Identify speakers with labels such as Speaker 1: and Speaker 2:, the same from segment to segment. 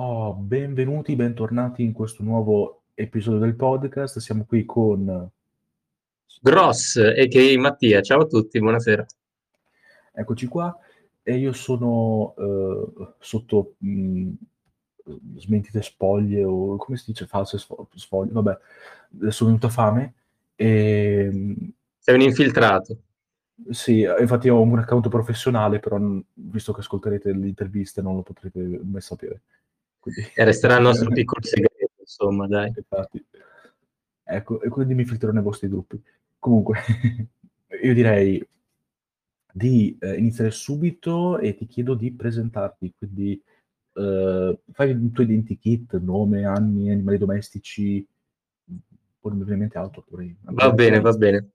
Speaker 1: Oh, benvenuti, bentornati in questo nuovo episodio del podcast. Siamo qui con
Speaker 2: Gross, a.k.a. Mattia. Ciao a tutti, buonasera.
Speaker 1: Eccoci qua e io sono eh, sotto mh, smentite spoglie o come si dice false sfoglie, vabbè, adesso è venuta fame e...
Speaker 2: Sei un infiltrato.
Speaker 1: Sì, infatti ho un account professionale, però visto che ascolterete le interviste non lo potrete mai sapere.
Speaker 2: E resterà il nostro piccolo segreto, insomma, dai.
Speaker 1: Infatti. Ecco, e quindi mi filtrerò nei vostri gruppi. Comunque, io direi di eh, iniziare subito e ti chiedo di presentarti, quindi eh, fai il tuo identikit, nome, anni, animali domestici, probabilmente altro pure.
Speaker 2: Va bene, va bene.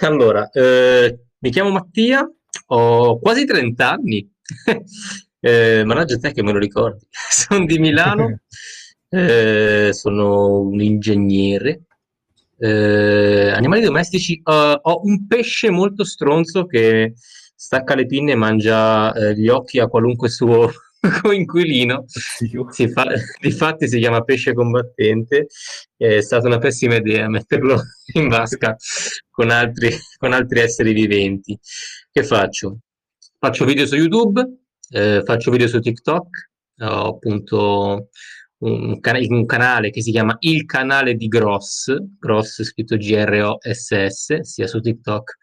Speaker 2: Allora, eh, mi chiamo Mattia, ho quasi 30 anni. eh, mannaggia te che me lo ricordi. sono di Milano, eh, sono un ingegnere. Eh, animali domestici, uh, ho un pesce molto stronzo che stacca le pinne e mangia eh, gli occhi a qualunque suo coinquilino. Si fa, difatti si chiama pesce combattente. È stata una pessima idea metterlo in vasca con altri, con altri esseri viventi. Che faccio? Faccio video su YouTube, eh, faccio video su TikTok, ho appunto un, can- un, canale che si chiama Il canale di Gross, Gross scritto G-R-O-S-S, sia su TikTok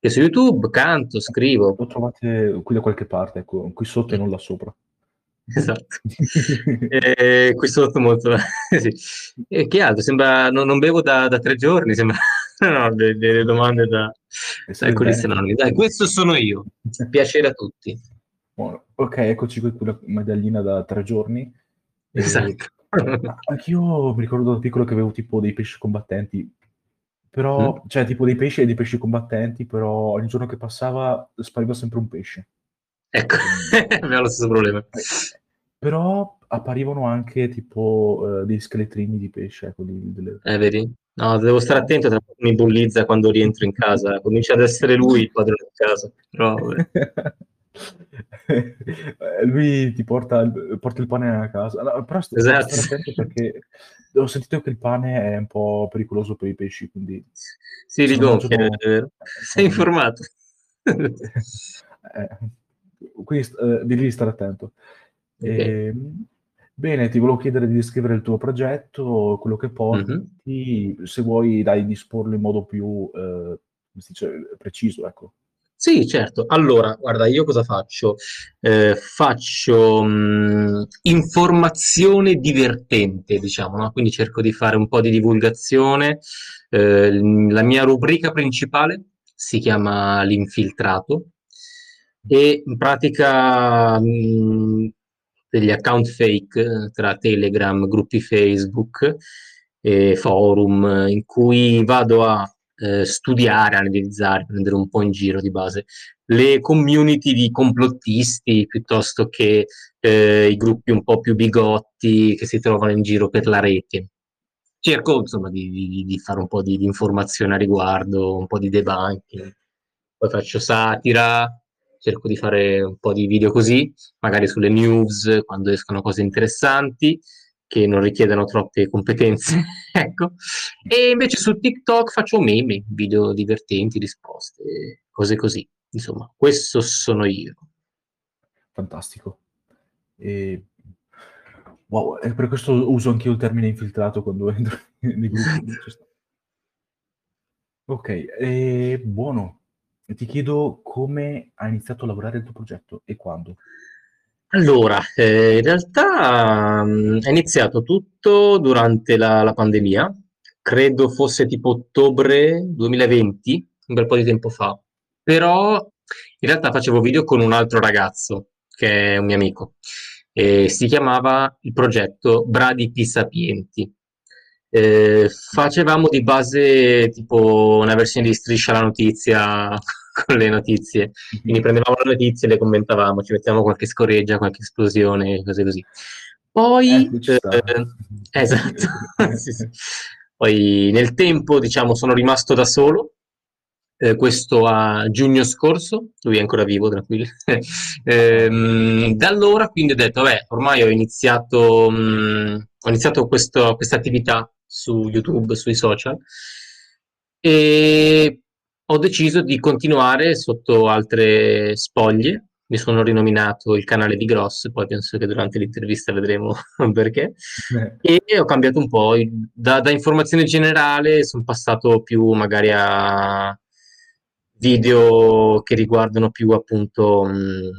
Speaker 2: che su YouTube, canto, scrivo.
Speaker 1: Lo trovate qui da qualche parte, ecco, qui sotto e non là sopra.
Speaker 2: Esatto. e qui sotto molto... sì. E che altro? Sembra... Non, non bevo da, da, tre giorni, sembra... no, delle, delle domande da, da alcolisti anonimi. Dai, questo sono io. Piacere a tutti.
Speaker 1: Buono. Ok, eccoci qui con la medaglina da tre giorni.
Speaker 2: Esatto.
Speaker 1: Anch'io mi ricordo da piccolo che avevo tipo dei pesci combattenti, però, mm. cioè tipo dei pesci e dei pesci combattenti, però ogni giorno che passava spariva sempre un pesce.
Speaker 2: Ecco, abbiamo lo stesso problema.
Speaker 1: Però apparivano anche tipo uh, dei scheletrini di pesce. Ecco, di,
Speaker 2: delle... Eh, vedi? No, devo stare attento, mi bullizza quando rientro in casa. Comincia ad essere lui il padrone di casa. Però,
Speaker 1: lui ti porta il, porta il pane a casa. No, però sto, esatto. attento perché ho sentito che il pane è un po' pericoloso per i pesci, quindi...
Speaker 2: Si rigonfia, è vero. Sei informato.
Speaker 1: eh, quindi eh, devi stare attento. Okay. E, ehm, bene, ti volevo chiedere di descrivere il tuo progetto, quello che porti, mm-hmm. se vuoi dai disporlo in modo più eh, preciso, ecco.
Speaker 2: Sì, certo. Allora, guarda, io cosa faccio? Eh, faccio mh, informazione divertente, diciamo, no? Quindi cerco di fare un po' di divulgazione. Eh, la mia rubrica principale si chiama L'infiltrato e in pratica mh, degli account fake tra Telegram, gruppi Facebook e forum in cui vado a eh, studiare, analizzare, prendere un po' in giro di base. Le community di complottisti piuttosto che eh, i gruppi un po' più bigotti che si trovano in giro per la rete. Cerco insomma di, di, di fare un po' di, di, informazione a riguardo, un po' di debunking, poi faccio satira, cerco di fare un po' di video così, magari sulle news quando escono cose interessanti che non richiedano troppe competenze, ecco. E invece su TikTok faccio meme, video divertenti, risposte, cose così. Insomma, questo sono io.
Speaker 1: Fantastico. E... Wow, per questo uso anche io il termine infiltrato quando entro nei gruppi. ok, e buono. Ti chiedo come hai iniziato a lavorare il tuo progetto e quando.
Speaker 2: Allora, eh, in realtà mh, è iniziato tutto durante la, la pandemia, credo fosse tipo ottobre 2020, un bel po' di tempo fa, però in realtà facevo video con un altro ragazzo, che è un mio amico, e si chiamava il progetto Bradipi Sapienti. Eh, facevamo di base tipo una versione di Striscia la notizia con le notizie. Quindi prendevamo le notizie, le commentavamo, ci mettevamo qualche scoreggia, qualche esplosione, cose così. Poi, eh, eh, esatto, sì, sì. poi nel tempo, diciamo, sono rimasto da solo eh, questo a giugno scorso, lui è ancora vivo, tranquillo. ehm, da allora quindi ho detto, vabbè, ormai ho iniziato, mh, ho iniziato questa attività su YouTube, sui social, e ho deciso di continuare sotto altre spoglie. Mi sono rinominato il canale di Gross, poi penso che durante l'intervista vedremo perché. Eh. E ho cambiato un po'. Da, da informazione generale sono passato più magari a video che riguardano più appunto mh,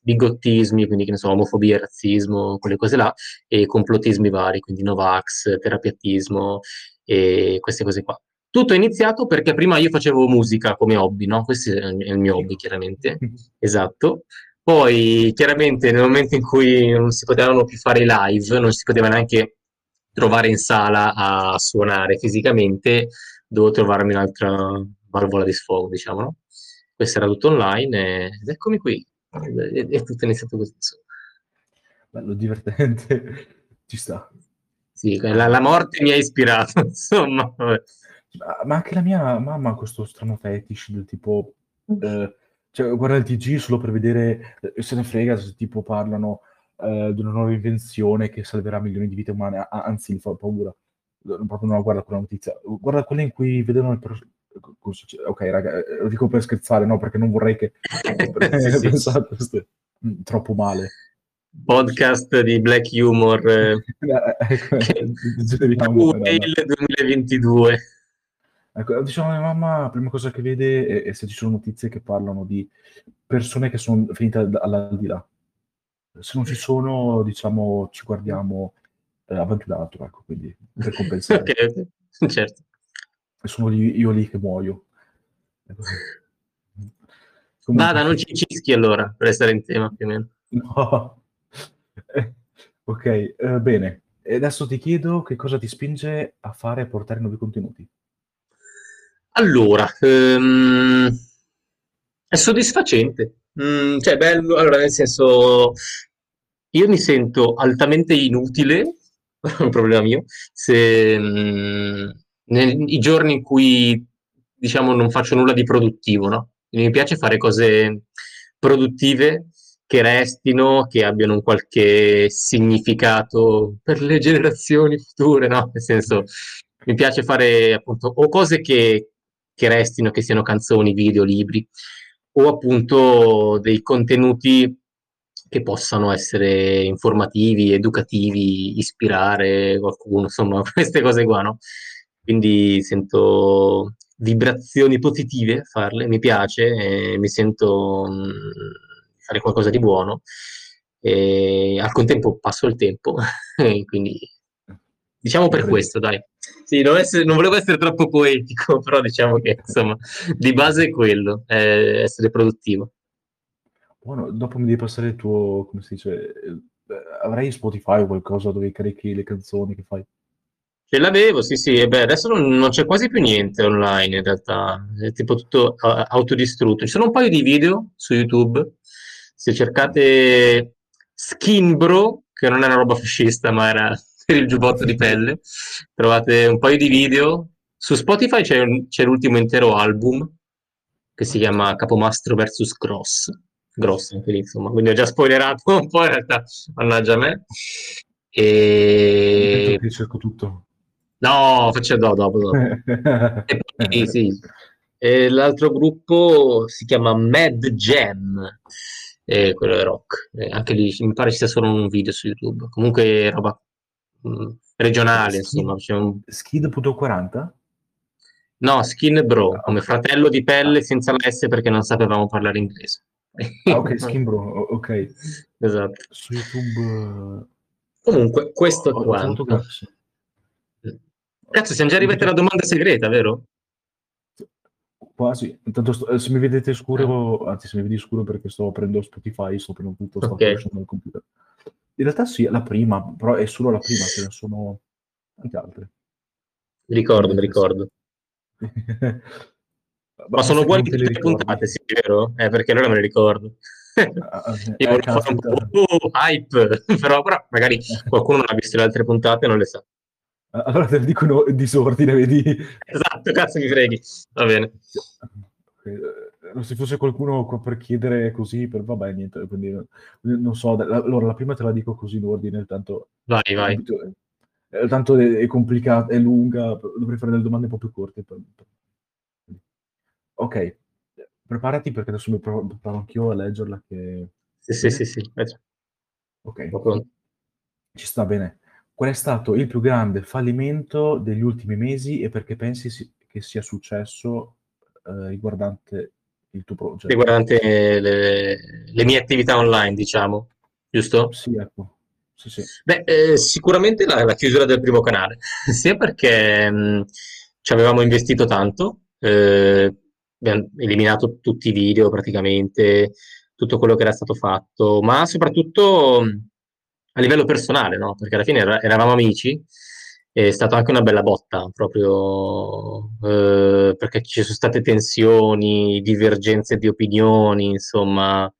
Speaker 2: bigottismi, quindi che ne so, omofobia, razzismo, quelle cose là, e complottismi vari, quindi Novax, terapiatismo e queste cose qua. Tutto è iniziato perché prima io facevo musica come hobby, no? Questo è il mio hobby, chiaramente. Esatto. Poi, chiaramente, nel momento in cui non si potevano più fare i live, non si poteva neanche trovare in sala a suonare fisicamente, dovevo trovarmi un'altra valvola di sfogo, diciamo, no? Questo era tutto online ed eccomi qui. E tutto è iniziato così.
Speaker 1: Bello, divertente. Ci sta.
Speaker 2: Sì, la, la morte mi ha ispirato, insomma. Vabbè.
Speaker 1: Ma anche la mia mamma ha questo strano fetish del tipo, eh, cioè, guarda il TG solo per vedere, eh, se ne frega se tipo parlano eh, di una nuova invenzione che salverà milioni di vite umane, anzi mi fa paura, proprio non la guarda quella notizia, guarda quella in cui vedono il... Pro- ok raga, eh, lo dico per scherzare, no, perché non vorrei che... sì, pensate, sì. Mm, troppo male.
Speaker 2: Podcast di Black Humor eh, ecco, che... 2022
Speaker 1: Ecco, diciamo mia mamma, la prima cosa che vede è, è se ci sono notizie che parlano di persone che sono finite all'aldilà. Se non ci sono, diciamo, ci guardiamo eh, avanti un altro, ecco, quindi per compensare.
Speaker 2: ok, certo.
Speaker 1: E sono lì, io lì che muoio.
Speaker 2: Ecco. Comunque... Vada, non ci cischi allora, per essere in tema più o meno.
Speaker 1: No. Ok, eh, bene. E adesso ti chiedo che cosa ti spinge a fare e portare nuovi contenuti.
Speaker 2: Allora, ehm, è soddisfacente. Mm, cioè, bello, allora, nel senso, io mi sento altamente inutile, un problema mio, se mm, nei giorni in cui, diciamo, non faccio nulla di produttivo, no? Mi piace fare cose produttive che restino, che abbiano un qualche significato per le generazioni future, no? Nel senso, mi piace fare appunto o cose che, che restino, che siano canzoni, video, libri, o appunto dei contenuti che possano essere informativi, educativi, ispirare qualcuno, insomma, queste cose qua, no? Quindi sento vibrazioni positive farle, mi piace, mi sento mh, fare qualcosa di buono e al contempo passo il tempo, quindi diciamo per questo, dai. Sì, non, essere, non, volevo essere troppo poetico, però diciamo che insomma, di base è quello, è essere produttivo.
Speaker 1: Buono, dopo mi devi passare il tuo, come si dice, eh, avrai Spotify o qualcosa dove carichi le canzoni che fai?
Speaker 2: Ce l'avevo, sì, sì, e beh, adesso non, non, c'è quasi più niente online in realtà, è tipo tutto uh, autodistrutto. Ci sono un paio di video su YouTube, se cercate Skinbro, che non è una roba fascista, ma era per il giubbotto di pelle. Trovate un paio di video. Su Spotify c'è, un, c'è l'ultimo intero album che si chiama Capomastro vs Gross. Gross anche lì, insomma. Quindi ho già spoilerato un po' in realtà, mannaggia me. E...
Speaker 1: Che cerco tutto.
Speaker 2: No, faccio dopo, dopo. e poi, sì. E l'altro gruppo si chiama Mad Jam, e quello è rock. E anche lì mi pare ci sia solo un video su YouTube. Comunque roba regionale, Skin, insomma. Un...
Speaker 1: Skid.40?
Speaker 2: No, Skin Bro, ah, come fratello di pelle senza la S perché non sapevamo parlare inglese.
Speaker 1: Ah, ok, Skin Bro, ok.
Speaker 2: Esatto.
Speaker 1: Su YouTube...
Speaker 2: Comunque, questo oh, è quanto. Cazzo. cazzo, siamo già arrivati alla domanda segreta, vero?
Speaker 1: Quasi. Intanto sto, eh, se mi vedete scuro, eh. anzi se mi vedi scuro perché sto aprendo Spotify, sto aprendo tutto, sto
Speaker 2: okay.
Speaker 1: il computer. In realtà sì, è la prima, però è solo la prima, ce ne sono anche altre.
Speaker 2: Mi ricordo, mi ricordo. Ma sono uguali tutte le puntate, sì, vero? Eh, perché allora me le ricordo. Ah, ah, Io eh, volevo fare un po' uh, hype, però, però magari qualcuno non ha visto le altre puntate e non le sa.
Speaker 1: Allora te le dicono in disordine, vedi?
Speaker 2: Esatto, cazzo mi freghi. Va bene.
Speaker 1: Eh, se fosse qualcuno qua per chiedere così, per, vabbè, niente, quindi non so. Allora, la prima te la dico così in ordine, tanto...
Speaker 2: Vai, vai.
Speaker 1: Eh, tanto è, è complicata, è lunga, dovrei fare delle domande un po' più corte. Per, per... Ok, preparati perché adesso mi provo, provo anch'io a leggerla. Che...
Speaker 2: Sì, sì, sì, sì.
Speaker 1: Ok, ci sta bene. Qual è stato il più grande fallimento degli ultimi mesi e perché pensi si, che sia successo eh, riguardante il tuo progetto?
Speaker 2: Riguardante le, le mie attività online, diciamo, giusto?
Speaker 1: Sì, ecco. Sì, sì.
Speaker 2: Beh, eh, sicuramente la, la, chiusura del primo canale, sia perché mh, ci avevamo investito tanto, eh, abbiamo eliminato tutti i video praticamente, tutto quello che era stato fatto, ma soprattutto a livello personale, no? Perché alla fine eravamo amici, è stata anche una bella botta, proprio eh, perché ci sono state tensioni, divergenze di opinioni, insomma,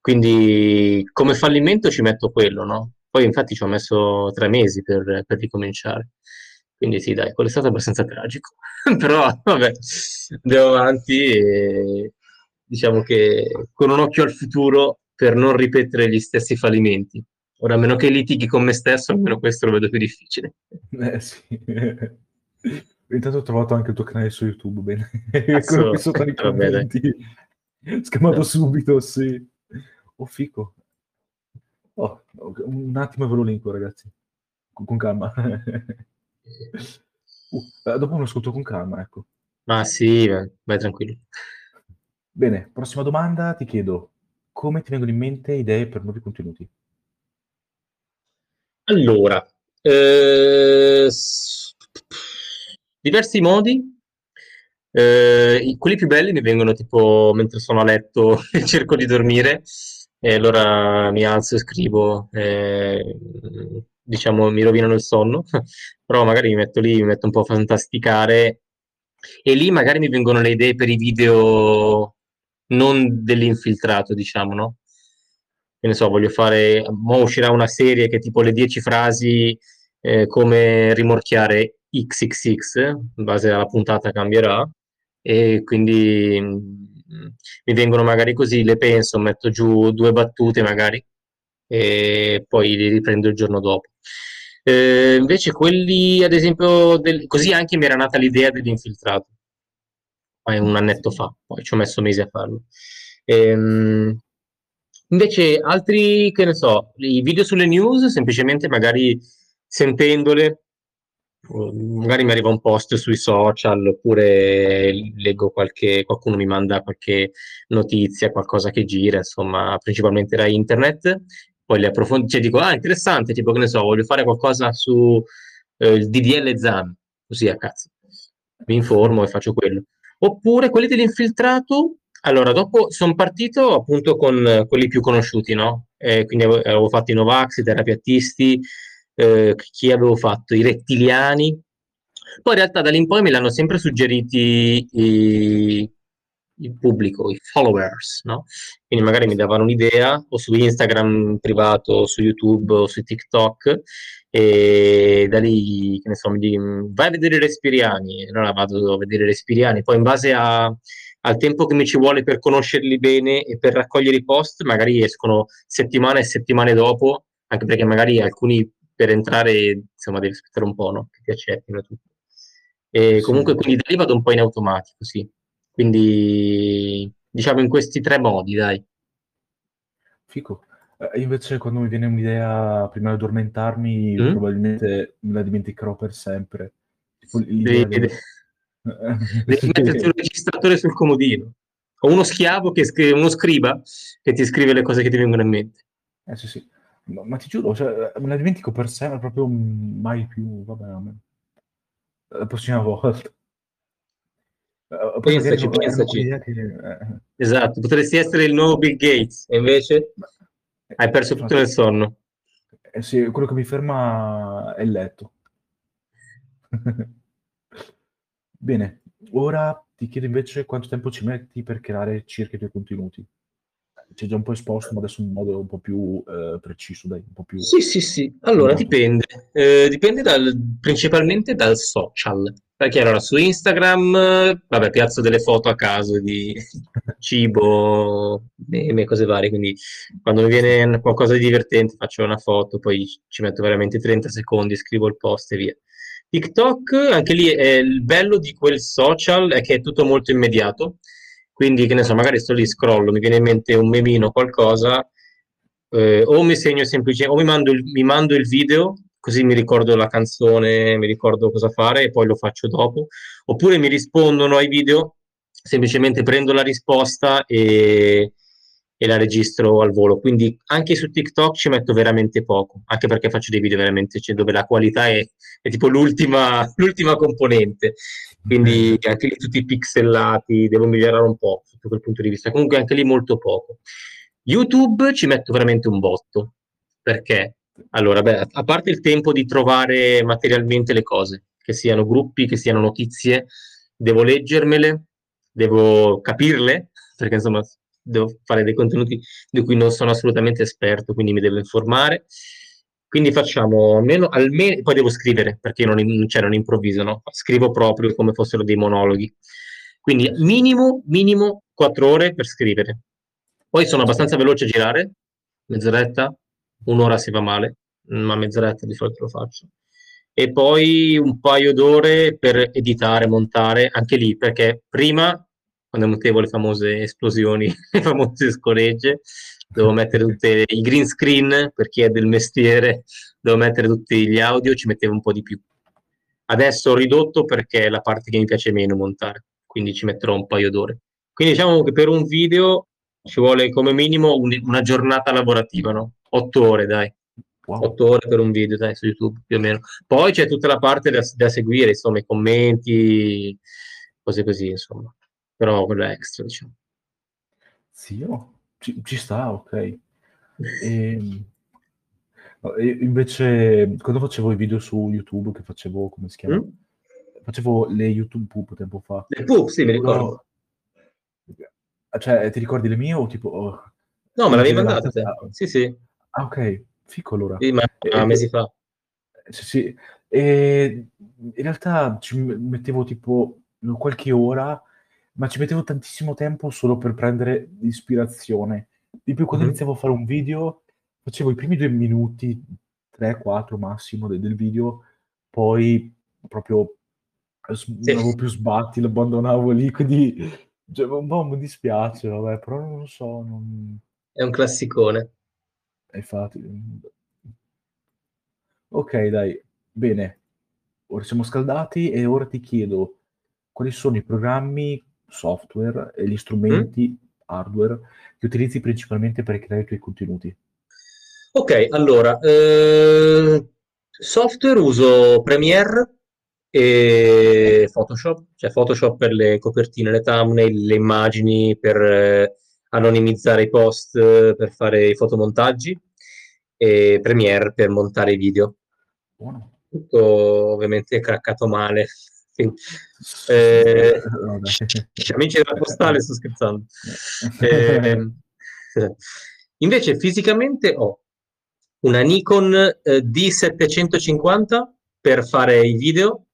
Speaker 2: quindi come fallimento ci metto quello, no? Poi infatti ci ho messo tre mesi per, per ricominciare. Quindi sì, dai, quello è stato abbastanza tragico. Però vabbè, andiamo avanti e diciamo che con un occhio al futuro per non ripetere gli stessi fallimenti. Ora, a meno che litighi con me stesso, almeno questo lo vedo più difficile.
Speaker 1: Eh sì. Intanto ho trovato anche il tuo canale su YouTube, bene. Quello qui sotto i commenti. Scamato no. subito, sì. Oh, fico. Oh, un attimo ve lo linko, ragazzi. Con, con calma. uh, dopo lo ascolto con calma, ecco.
Speaker 2: Ma sì, vai, vai tranquillo.
Speaker 1: Bene, prossima domanda ti chiedo, come ti vengono in mente idee per nuovi contenuti?
Speaker 2: Allora, eh, diversi modi. Eh, quelli più belli mi vengono tipo mentre sono a letto e cerco di dormire e allora mi alzo e scrivo, eh, diciamo mi rovinano il sonno, però magari mi metto lì, mi metto un po' a fantasticare e lì magari mi vengono le idee per i video non dell'infiltrato, diciamo, no? Che ne so, voglio fare, mo uscirà una serie che tipo le 10 frasi eh, come rimorchiare XXX, in base alla puntata cambierà, e quindi mh, mm, mi vengono magari così, le penso, metto giù due battute magari, e poi li riprendo il giorno dopo. Eh, invece quelli, ad esempio, del, così anche mi era nata l'idea dell'infiltrato, un annetto fa, poi ci ho messo mesi a farlo. Ehm, Invece altri, che ne so, i video sulle news, semplicemente magari sentendole, magari mi arriva un post sui social oppure leggo qualche, qualcuno mi manda qualche notizia, qualcosa che gira, insomma, principalmente da internet, poi le approfondisco, cioè dico, ah, interessante, tipo che ne so, voglio fare qualcosa su eh, il DDL ZAN, così a cazzo, mi informo e faccio quello. Oppure quelli dell'infiltrato, allora, dopo sono partito appunto con quelli più conosciuti, no? Eh, quindi avevo, avevo, fatto i Novax, i terapiattisti, eh, chi avevo fatto? I rettiliani. Poi in realtà da lì in poi me l'hanno sempre suggeriti i, il pubblico, i followers, no? Quindi magari mi davano un'idea o su Instagram privato, o su YouTube o su TikTok e da lì, che ne so, mi dicono vai a vedere i Respiriani, allora vado a vedere i Respiriani, poi in base a al tempo che mi ci vuole per conoscerli bene e per raccogliere i post, magari escono settimane e settimane dopo, anche perché magari alcuni per entrare, insomma, devi aspettare un po', no? Che ti accettino tutto. E sì. comunque quindi da lì vado un po' in automatico, sì. Quindi diciamo in questi tre modi, dai.
Speaker 1: Fico. Eh, invece quando mi viene un'idea prima di addormentarmi, mm? probabilmente me la dimenticherò per sempre.
Speaker 2: Tipo, l'idea di... Devi metterti un registratore sul comodino o uno schiavo che scrive, uno scriba che ti scrive le cose che ti vengono in mente.
Speaker 1: Eh sì, sì. Ma, ma ti giuro, cioè, me la dimentico per sempre, proprio mai più. Vabbè, la prossima volta.
Speaker 2: Uh, pensaci, pensaci. Che... Eh. Esatto, potresti essere il nuovo Bill Gates e invece Beh, hai perso tutto nel sonno.
Speaker 1: Eh sì, quello che mi ferma è il letto. Bene, ora ti chiedo invece quanto tempo ci metti per creare circa i tuoi contenuti. Ci hai già un po' esposto, ma adesso in modo un po' più eh, preciso, dai, un po' più...
Speaker 2: Sì, sì, sì. Allora, dipende. Eh, dipende dal, principalmente dal social. Perché allora su Instagram, vabbè, piazzo delle foto a caso di cibo, meme, cose varie, quindi quando mi viene qualcosa di divertente faccio una foto, poi ci metto veramente 30 secondi, scrivo il post e via. TikTok, anche lì è il bello di quel social è che è tutto molto immediato, quindi che ne so, magari sto lì, scrollo, mi viene in mente un memino, qualcosa, eh, o mi segno semplicemente, o mi mando, il, mi mando il video, così mi ricordo la canzone, mi ricordo cosa fare e poi lo faccio dopo, oppure mi rispondono ai video, semplicemente prendo la risposta e, e la registro al volo. Quindi anche su TikTok ci metto veramente poco, anche perché faccio dei video veramente cioè, dove la qualità è, è tipo l'ultima, l'ultima, componente. Quindi anche lì tutti pixellati, devo migliorare un po' sotto quel punto di vista. Comunque anche lì molto poco. YouTube ci metto veramente un botto, perché allora, beh, a parte il tempo di trovare materialmente le cose, che siano gruppi, che siano notizie, devo leggermele, devo capirle, perché insomma devo fare dei contenuti di cui non sono assolutamente esperto, quindi mi devo informare. Quindi facciamo almeno, almeno poi devo scrivere, perché non, cioè, non improvviso, no? Scrivo proprio come fossero dei monologhi. Quindi minimo, minimo 4 ore per scrivere. Poi sono abbastanza veloce a girare, mezz'oretta, un'ora si va male, ma mezz'oretta di solito lo faccio. E poi un paio d'ore per editare, montare, anche lì, perché prima, quando mettevo le famose esplosioni, le famose scoregge, devo mettere tutti i green screen, per chi è del mestiere, devo mettere tutti gli audio, ci mettevo un po' di più. Adesso ho ridotto perché è la parte che mi piace meno montare, quindi ci metterò un paio d'ore. Quindi diciamo che per un video ci vuole come minimo un, una giornata lavorativa, no? Otto ore, dai. Wow. Otto ore per un video, dai, su YouTube, più o meno. Poi c'è tutta la parte da, da seguire, insomma, i commenti, cose così, insomma. Però quello è extra, diciamo.
Speaker 1: Sì, oh, ci, ci, sta, ok. E, invece, quando facevo i video su YouTube, che facevo, come si chiama? Mm? Facevo le YouTube Poop tempo fa.
Speaker 2: Le Poop, sì, mi ricordo.
Speaker 1: Cioè, ti ricordi le mie o tipo... Oh,
Speaker 2: no, me l'avevi mandate te. Sì, sì.
Speaker 1: Ah, ok. Fico allora.
Speaker 2: Sì, ma e, mesi fa.
Speaker 1: Sì, sì. E in realtà ci mettevo tipo qualche ora, ma ci mettevo tantissimo tempo solo per prendere ispirazione. Di più, quando mm-hmm. iniziavo a fare un video, facevo i primi due minuti, tre, quattro massimo del, del video, poi proprio non avevo più sbatti, lo abbandonavo lì, quindi cioè, un po' mi dispiace, vabbè, però non lo so. Non...
Speaker 2: È un classicone.
Speaker 1: Infatti. Ok, dai, bene. Ora siamo scaldati e ora ti chiedo quali sono i programmi, software e gli strumenti, mm? hardware, che utilizzi principalmente per creare i tuoi contenuti.
Speaker 2: Ok, allora, eh, software uso Premiere e Photoshop, cioè Photoshop per le copertine, le thumbnail, le immagini, per eh, anonimizzare i post, per fare i fotomontaggi e Premiere per montare i video. Buono. Tutto ovviamente craccato male. Eh, amici della postale, sto scherzando. Eh, invece fisicamente ho una Nikon eh, D750 per fare i video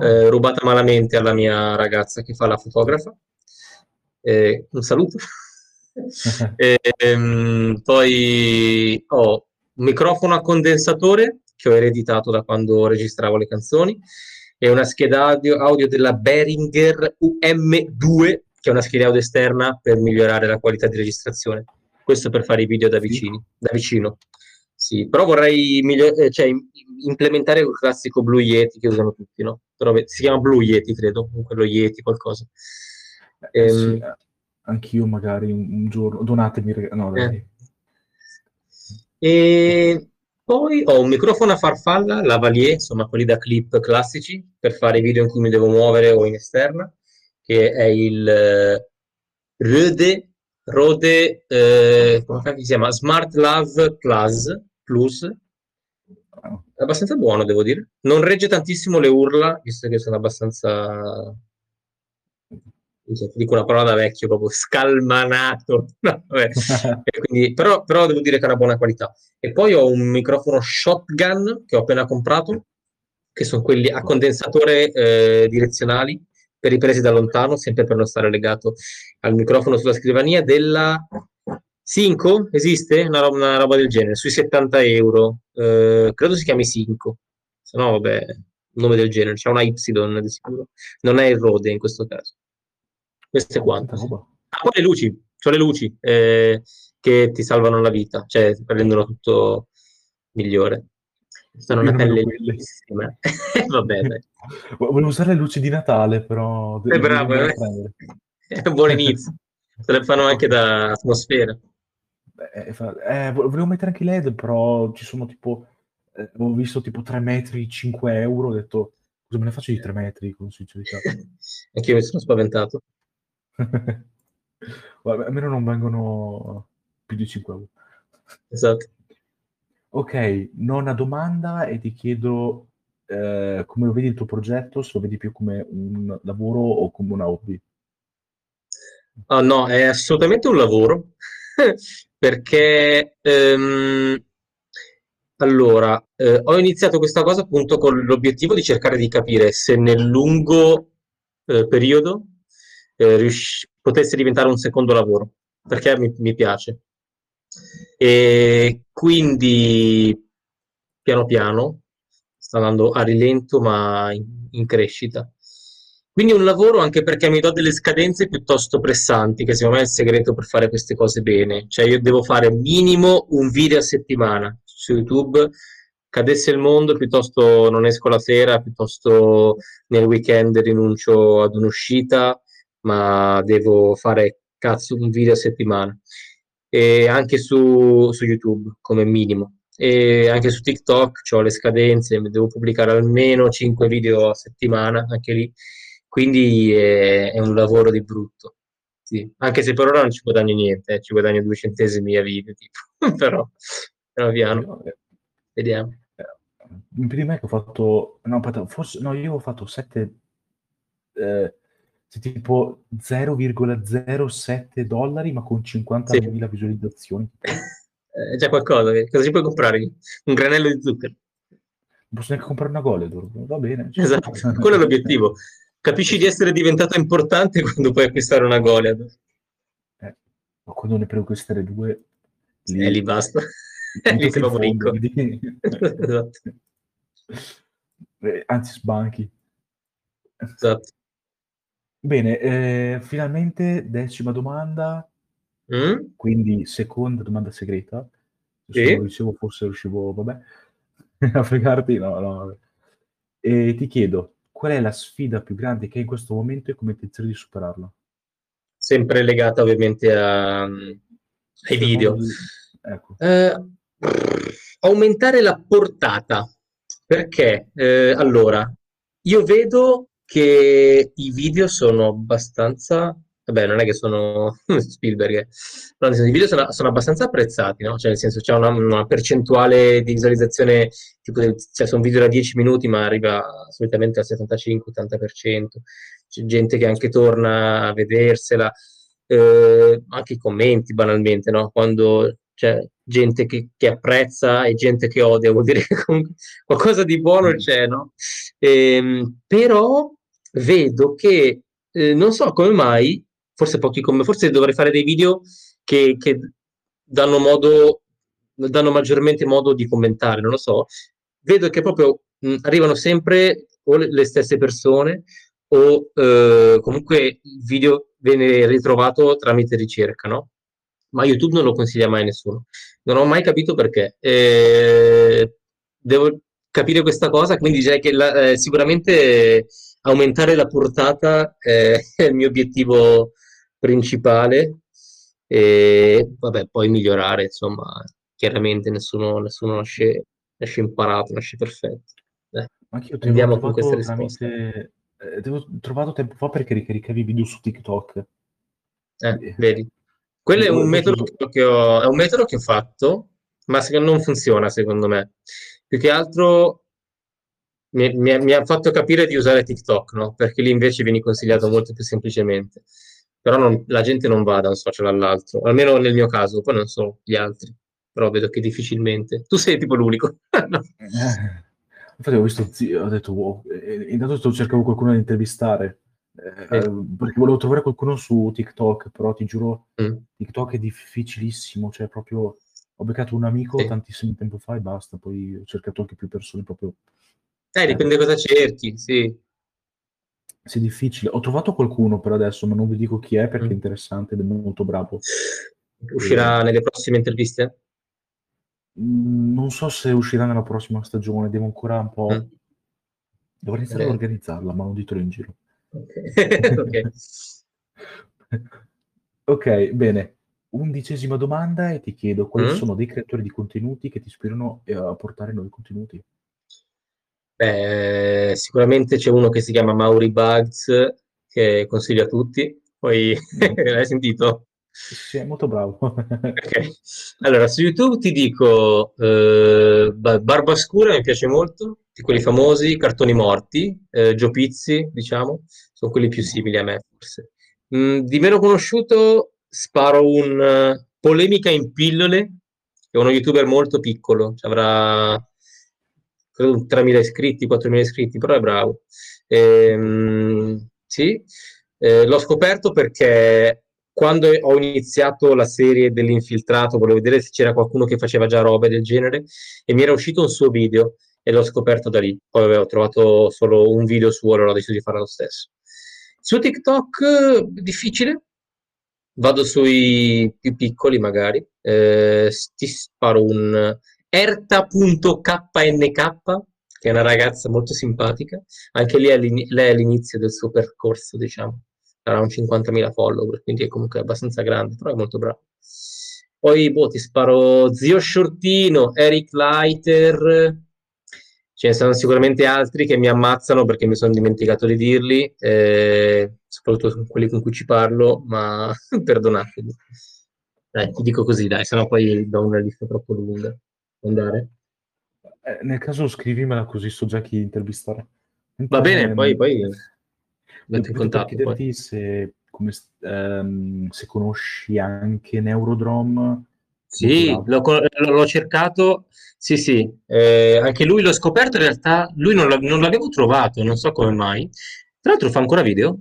Speaker 2: eh, rubata malamente alla mia ragazza che fa la fotografa. Eh, un saluto. ehm, poi ho un microfono a condensatore che ho ereditato da quando registravo le canzoni e una scheda audio, audio della Behringer UM2 che è una scheda audio esterna per migliorare la qualità di registrazione. Questo per fare i video da, vicini, da vicino. Sì, però vorrei miglior- eh, cioè, implementare il classico Blue Yeti che usano tutti, no? Però si chiama Blue Yeti, credo, quello Yeti qualcosa.
Speaker 1: Eh, ehm, sì, anch'io magari un, un giorno, donatemi, no,
Speaker 2: eh. E poi ho un microfono a farfalla, lavalier, insomma quelli da clip classici, per fare i video in cui mi devo muovere o in esterna, che è il eh, Rode, Rode eh, come si chiama? Smart Love Plus, Plus è abbastanza buono, devo dire. Non regge tantissimo le urla, visto che sono abbastanza. So, dico una parola da vecchio, proprio scalmanato. No, quindi, però, però, devo dire che ha una buona qualità. E poi ho un microfono shotgun che ho appena comprato, che sono quelli a condensatore eh, direzionali per riprese da lontano, sempre per non stare legato al microfono sulla scrivania, della Cinco? Esiste una, una roba del genere, sui 70 euro, eh, credo si chiami Cinco, se no vabbè, un nome del genere, c'è una Y di sicuro, non è il Rode in questo caso. Questo è quanto. Ah, poi le luci, sono le luci eh, che ti salvano la vita, cioè rendono tutto migliore. Sono una pelle bellissima. Vabbè, dai.
Speaker 1: Volevo usare le luci di Natale, però...
Speaker 2: È bravo, eh? è un buon inizio. Se le fanno anche da atmosfera.
Speaker 1: Eh, eh, volevo mettere anche i LED, però ci sono tipo... Eh, ho visto tipo 3 metri, 5 euro, ho detto cosa me ne faccio di 3 metri con sincerità.
Speaker 2: Anch'io mi sono spaventato.
Speaker 1: Vabbè, almeno non vengono più di 5 euro.
Speaker 2: Esatto.
Speaker 1: Ok, nona domanda e ti chiedo eh, come lo vedi il tuo progetto, se lo vedi più come un lavoro o come un hobby?
Speaker 2: Oh, no, è assolutamente un lavoro perché ehm, allora eh, ho iniziato questa cosa appunto con l'obiettivo di cercare di capire se nel lungo eh, periodo eh, rius- potesse diventare un secondo lavoro perché mi, mi piace. E quindi piano piano sta andando a rilento ma in, in crescita. Quindi un lavoro anche perché mi do delle scadenze piuttosto pressanti, che secondo me è il segreto per fare queste cose bene. Cioè io devo fare minimo un video a settimana su YouTube, cadesse il mondo, piuttosto non esco la sera, piuttosto nel weekend rinuncio ad un'uscita, ma devo fare cazzo un video a settimana e anche su, su YouTube come minimo. E anche su TikTok ho le scadenze, devo pubblicare almeno 5 video a settimana, anche lì. Quindi è, è un lavoro di brutto. Sì. Anche se per ora non ci guadagno niente, eh, ci guadagno due centesimi a video, tipo. però piano piano. Vediamo.
Speaker 1: Eh, prima che ho fatto, no, forse, no, io ho fatto 7, eh, tipo 0,07 dollari, ma con 50.000 sì. visualizzazioni.
Speaker 2: È già qualcosa, cosa ci puoi comprare? Un granello di zucchero.
Speaker 1: Non posso neanche comprare una Goledor, va bene.
Speaker 2: Esatto, quello è l'obiettivo. Capisci di essere diventato importante quando puoi acquistare una Goliath.
Speaker 1: Eh, ma quando ne puoi acquistare due...
Speaker 2: Lì, eh, lì basta. lì sei proprio ricco. esatto.
Speaker 1: Eh, anzi, sbanchi.
Speaker 2: Esatto.
Speaker 1: Bene, eh, finalmente decima domanda,
Speaker 2: mm?
Speaker 1: quindi seconda domanda segreta.
Speaker 2: Se
Speaker 1: sì. lo ricevo forse riuscivo, vabbè, a fregarti, no, no, vabbè. E ti chiedo, qual è la sfida più grande che hai in questo momento e come pensi di superarla?
Speaker 2: Sempre legata ovviamente a, ai video. Di...
Speaker 1: Ecco.
Speaker 2: Eh, aumentare la portata, perché eh, allora, io vedo che i video sono abbastanza vabbè, non è che sono Spielberg, però nel senso, i video sono, sono abbastanza apprezzati, no? Cioè, nel senso, c'è una, una percentuale di visualizzazione, tipo, cioè, sono video da 10 minuti, ma arriva solitamente al 75-80%. C'è gente che anche torna a vedersela, eh, anche i commenti, banalmente, no? Quando c'è gente che, che, apprezza e gente che odia, vuol dire che qualcosa di buono mm. c'è, no? Ehm, però vedo che eh, non so come mai, forse pochi come, forse dovrei fare dei video che, che danno modo, danno maggiormente modo di commentare, non lo so. Vedo che proprio mh, arrivano sempre o le, le stesse persone o eh, comunque il video viene ritrovato tramite ricerca, no? Ma YouTube non lo consiglia mai a nessuno. Non ho mai capito perché. Eh, devo capire questa cosa, quindi direi che la, eh, sicuramente aumentare la portata è, è il mio obiettivo principale e vabbè, poi migliorare, insomma, chiaramente nessuno, nessuno nasce, nasce imparato, nasce perfetto.
Speaker 1: Eh, ti andiamo con queste risposte. Tramite, eh, ho trovato tempo fa perché ricaricavi video su TikTok.
Speaker 2: Eh, vedi. Quello è un, metodo che ho, è un metodo che ho fatto, ma non funziona secondo me. Più che altro mi, mi, mi, ha fatto capire di usare TikTok, no? Perché lì invece vieni consigliato molto più semplicemente. Però non, la gente non va da un social all'altro, almeno nel mio caso, poi non so gli altri, però vedo che difficilmente. Tu sei tipo l'unico.
Speaker 1: no. Infatti ho visto zio, ho detto wow, intanto cercavo qualcuno da intervistare, eh,
Speaker 2: Sì.
Speaker 1: perché volevo trovare qualcuno su TikTok, però ti giuro,
Speaker 2: Mm.
Speaker 1: TikTok è difficilissimo, cioè proprio ho beccato un amico
Speaker 2: Sì.
Speaker 1: tantissimo tempo fa e basta, poi ho cercato anche più persone proprio...
Speaker 2: Eh, dipende cosa cerchi, sì.
Speaker 1: Sì, difficile. Ho trovato qualcuno per adesso, ma non vi dico chi è perché è
Speaker 2: Mm.
Speaker 1: interessante ed è molto bravo.
Speaker 2: Uscirà nelle prossime interviste?
Speaker 1: Mm, Non so se uscirà nella prossima stagione, devo ancora un po'...
Speaker 2: Mm.
Speaker 1: Dovrei iniziare
Speaker 2: Ok.
Speaker 1: a organizzarla, ma non ditelo in giro.
Speaker 2: Ok. Ok.
Speaker 1: Ok, bene. Undicesima domanda e ti chiedo quali
Speaker 2: Mm?
Speaker 1: sono dei creatori di contenuti che ti ispirano eh, a portare nuovi contenuti?
Speaker 2: Beh, sicuramente c'è uno che si chiama Mauri Bugs, che consiglio a tutti. Poi, l'hai sentito?
Speaker 1: Sì, è molto bravo.
Speaker 2: Ok. Allora, su YouTube ti dico eh, Ba- Barbascura mi piace molto, di quelli famosi, Cartoni Morti, eh, Gio Pizzi, diciamo, sono quelli più simili a me, forse. Mm, di meno conosciuto sparo un eh, Polemica in pillole, che è uno youtuber molto piccolo, avrà credo un 3.000 iscritti, 4.000 iscritti, però è bravo. Ehm, sì, eh, l'ho scoperto perché quando ho iniziato la serie dell'infiltrato volevo vedere se c'era qualcuno che faceva già robe del genere e mi era uscito un suo video e l'ho scoperto da lì. Poi avevo trovato solo un video suo, allora ho deciso di fare lo stesso. Su TikTok difficile, vado sui più piccoli magari, eh, ti sparo un Erta.knk, che è una ragazza molto simpatica, anche lei è all'inizio del suo percorso, diciamo, sarà un 50.000 follower, quindi è comunque abbastanza grande, però è molto bravo. Poi, boh, ti sparo Zio Shortino, Eric Leiter, ce ne saranno sicuramente altri che mi ammazzano perché mi sono dimenticato di dirli, eh, soprattutto quelli con cui ci parlo, ma perdonatemi. Dai, ti dico così, dai, sennò poi do una lista troppo lunga. Andare?
Speaker 1: Eh, nel caso scrivimela così so già chi intervistare.
Speaker 2: Va bene, poi, poi
Speaker 1: Ehm,
Speaker 2: metto in contatto. poi.
Speaker 1: chiederti se, come, ehm, se conosci anche Neurodrom.
Speaker 2: Sì, l'ho, l'ho cercato, sì, sì, eh, anche lui l'ho scoperto, in realtà lui non, non l'avevo trovato, non so come mai. Tra l'altro fa ancora video?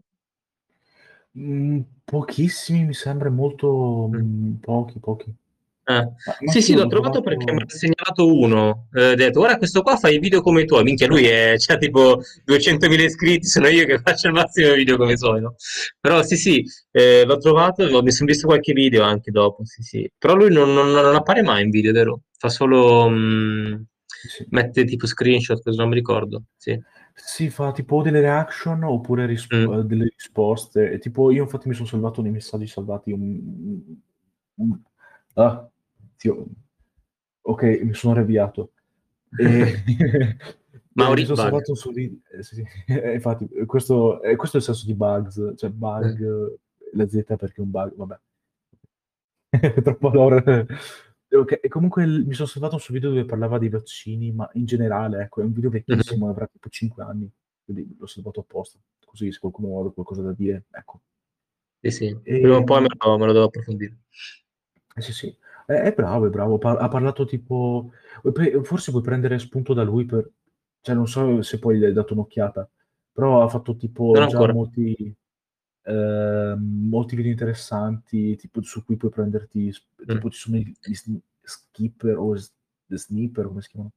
Speaker 1: Mm, pochissimi, mi sembra molto
Speaker 2: Mm.
Speaker 1: mm, pochi, pochi.
Speaker 2: Ah,
Speaker 1: Ma,
Speaker 2: Sì, sì, l'ho trovato perché mi ha segnalato uno, eh, detto, guarda questo qua fa i video come i tuoi, minchia lui è, c'ha tipo 200.000 iscritti, sono io che faccio il massimo video come i suoi, no? Però sì, sì, eh, l'ho trovato, mi sono visto qualche video anche dopo, sì, sì. Però lui non, non- non appare mai in video, vero? Fa solo, mm,
Speaker 1: Sì.
Speaker 2: mette tipo screenshot, cosa non mi ricordo, sì.
Speaker 1: Sì, fa tipo delle reaction oppure risp-
Speaker 2: Mm.
Speaker 1: eh, delle risposte. E tipo, io infatti mi sono salvato nei messaggi salvati un... un- ah, zio. Ok, mi sono arrabbiato. E...
Speaker 2: Mauri
Speaker 1: mi sono su... ri- eh, sì, sì. Eh, infatti, questo, eh, questo è il senso di bugs, cioè bug, eh, la Z perché è un bug, vabbè. È troppo lore. Ok, E comunque il- mi sono salvato su video dove parlava dei vaccini, ma in generale, ecco, è un video vecchissimo, avrà tipo 5 anni, quindi l'ho salvato apposta, così se qualcuno ha qualcosa da dire, ecco.
Speaker 2: Sì, sì, prima o poi me lo, me lo devo approfondire.
Speaker 1: Eh sì, sì, è, è bravo, è bravo, Par- ha parlato tipo, forse puoi prendere spunto da lui per, cioè non so se poi gli hai dato un'occhiata, però ha fatto tipo
Speaker 2: Non
Speaker 1: già
Speaker 2: ancora.
Speaker 1: molti, ehm, molti video interessanti, tipo su cui puoi prenderti, sp- tipo ci sono gli, gli skipper o s- the snipper, come si chiamano?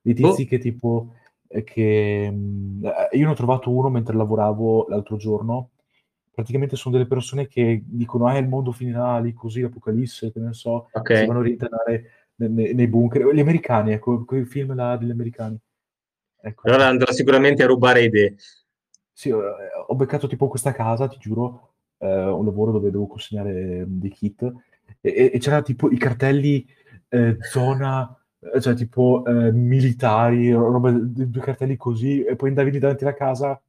Speaker 1: Dei tizi
Speaker 2: Boh.
Speaker 1: che tipo, eh, che mh, eh, io ne ho trovato uno mentre lavoravo l'altro giorno, praticamente sono delle persone che dicono, ah, il mondo finirà lì così, l'apocalisse, che ne so,
Speaker 2: Ok.
Speaker 1: si vanno a rintanare ne- ne- nei bunker, gli americani, ecco, quei film là degli americani. Ecco.
Speaker 2: Allora andrò sicuramente a rubare idee.
Speaker 1: Sì, ho beccato tipo questa casa, ti giuro, eh, un lavoro dove devo consegnare mm, dei kit, e, e- e c'era tipo i cartelli eh, zona, cioè tipo eh, militari, roba, due cartelli così, e poi andavi lì davanti alla casa,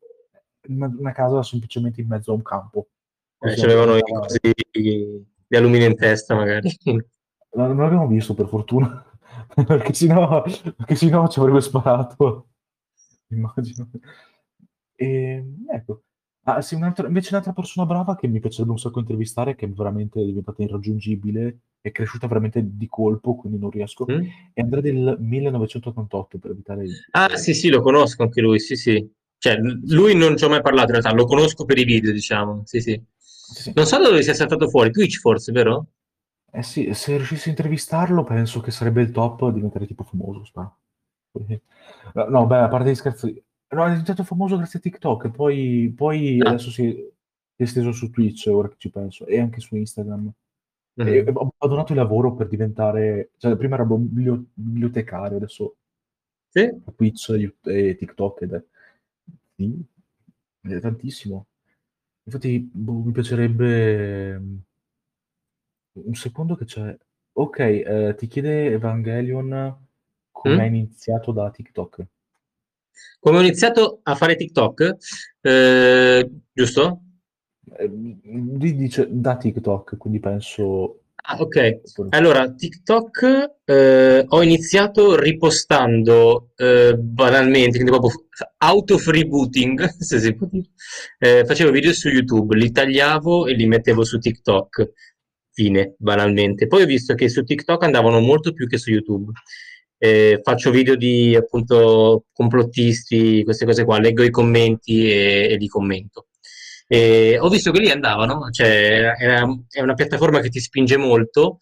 Speaker 1: una, casa semplicemente in mezzo a un campo.
Speaker 2: Eh, c'avevano i cosi di alluminio in testa, magari.
Speaker 1: No, non l'abbiamo visto per fortuna, perché sennò, perché sennò ci avrebbe sparato, immagino. E, ecco, Ah, sì, un'altra, invece un'altra persona brava che mi piacerebbe un sacco intervistare, che è veramente diventata irraggiungibile, è cresciuta veramente di colpo, quindi non riesco,
Speaker 2: Mm?
Speaker 1: è Andrea del 1988, per evitare il...
Speaker 2: Ah, sì, sì, lo conosco anche lui, sì, sì. Cioè, lui non ci ho mai parlato in realtà, lo conosco per i video, diciamo, sì, sì.
Speaker 1: sì.
Speaker 2: Non so da dove sia saltato fuori, Twitch forse, vero?
Speaker 1: Eh sì, se riuscissi a intervistarlo penso che sarebbe il top, diventare tipo famoso, spero. No, beh, a parte gli scherzi, no, è diventato famoso grazie a TikTok, poi, poi
Speaker 2: Ah,
Speaker 1: adesso si è esteso su Twitch, ora che ci penso, e anche su Instagram.
Speaker 2: Mhm.
Speaker 1: ho abbandonato il lavoro per diventare, cioè prima biblio- bibliotecario, adesso
Speaker 2: Sì?
Speaker 1: Twitch e e TikTok ed è, sì, tantissimo. Infatti, boh, mi piacerebbe un secondo che c'è. Ok, eh, ti chiede Evangelion come
Speaker 2: Mm?
Speaker 1: iniziato da TikTok.
Speaker 2: Come ho iniziato a fare TikTok, eh, giusto?
Speaker 1: Eh, lui dice da TikTok, quindi penso...
Speaker 2: Ah, ok. Allora, TikTok eh, ho iniziato ripostando eh, banalmente, quindi proprio auto-freebooting, se si può dire. Eh, facevo video su YouTube, li tagliavo e li mettevo su TikTok. Fine, banalmente. Poi ho visto che su TikTok andavano molto più che su YouTube. Eh, faccio video di appunto complottisti, queste cose qua, leggo i commenti e, e li commento. E ho visto che lì andavano, cioè è una piattaforma che ti spinge molto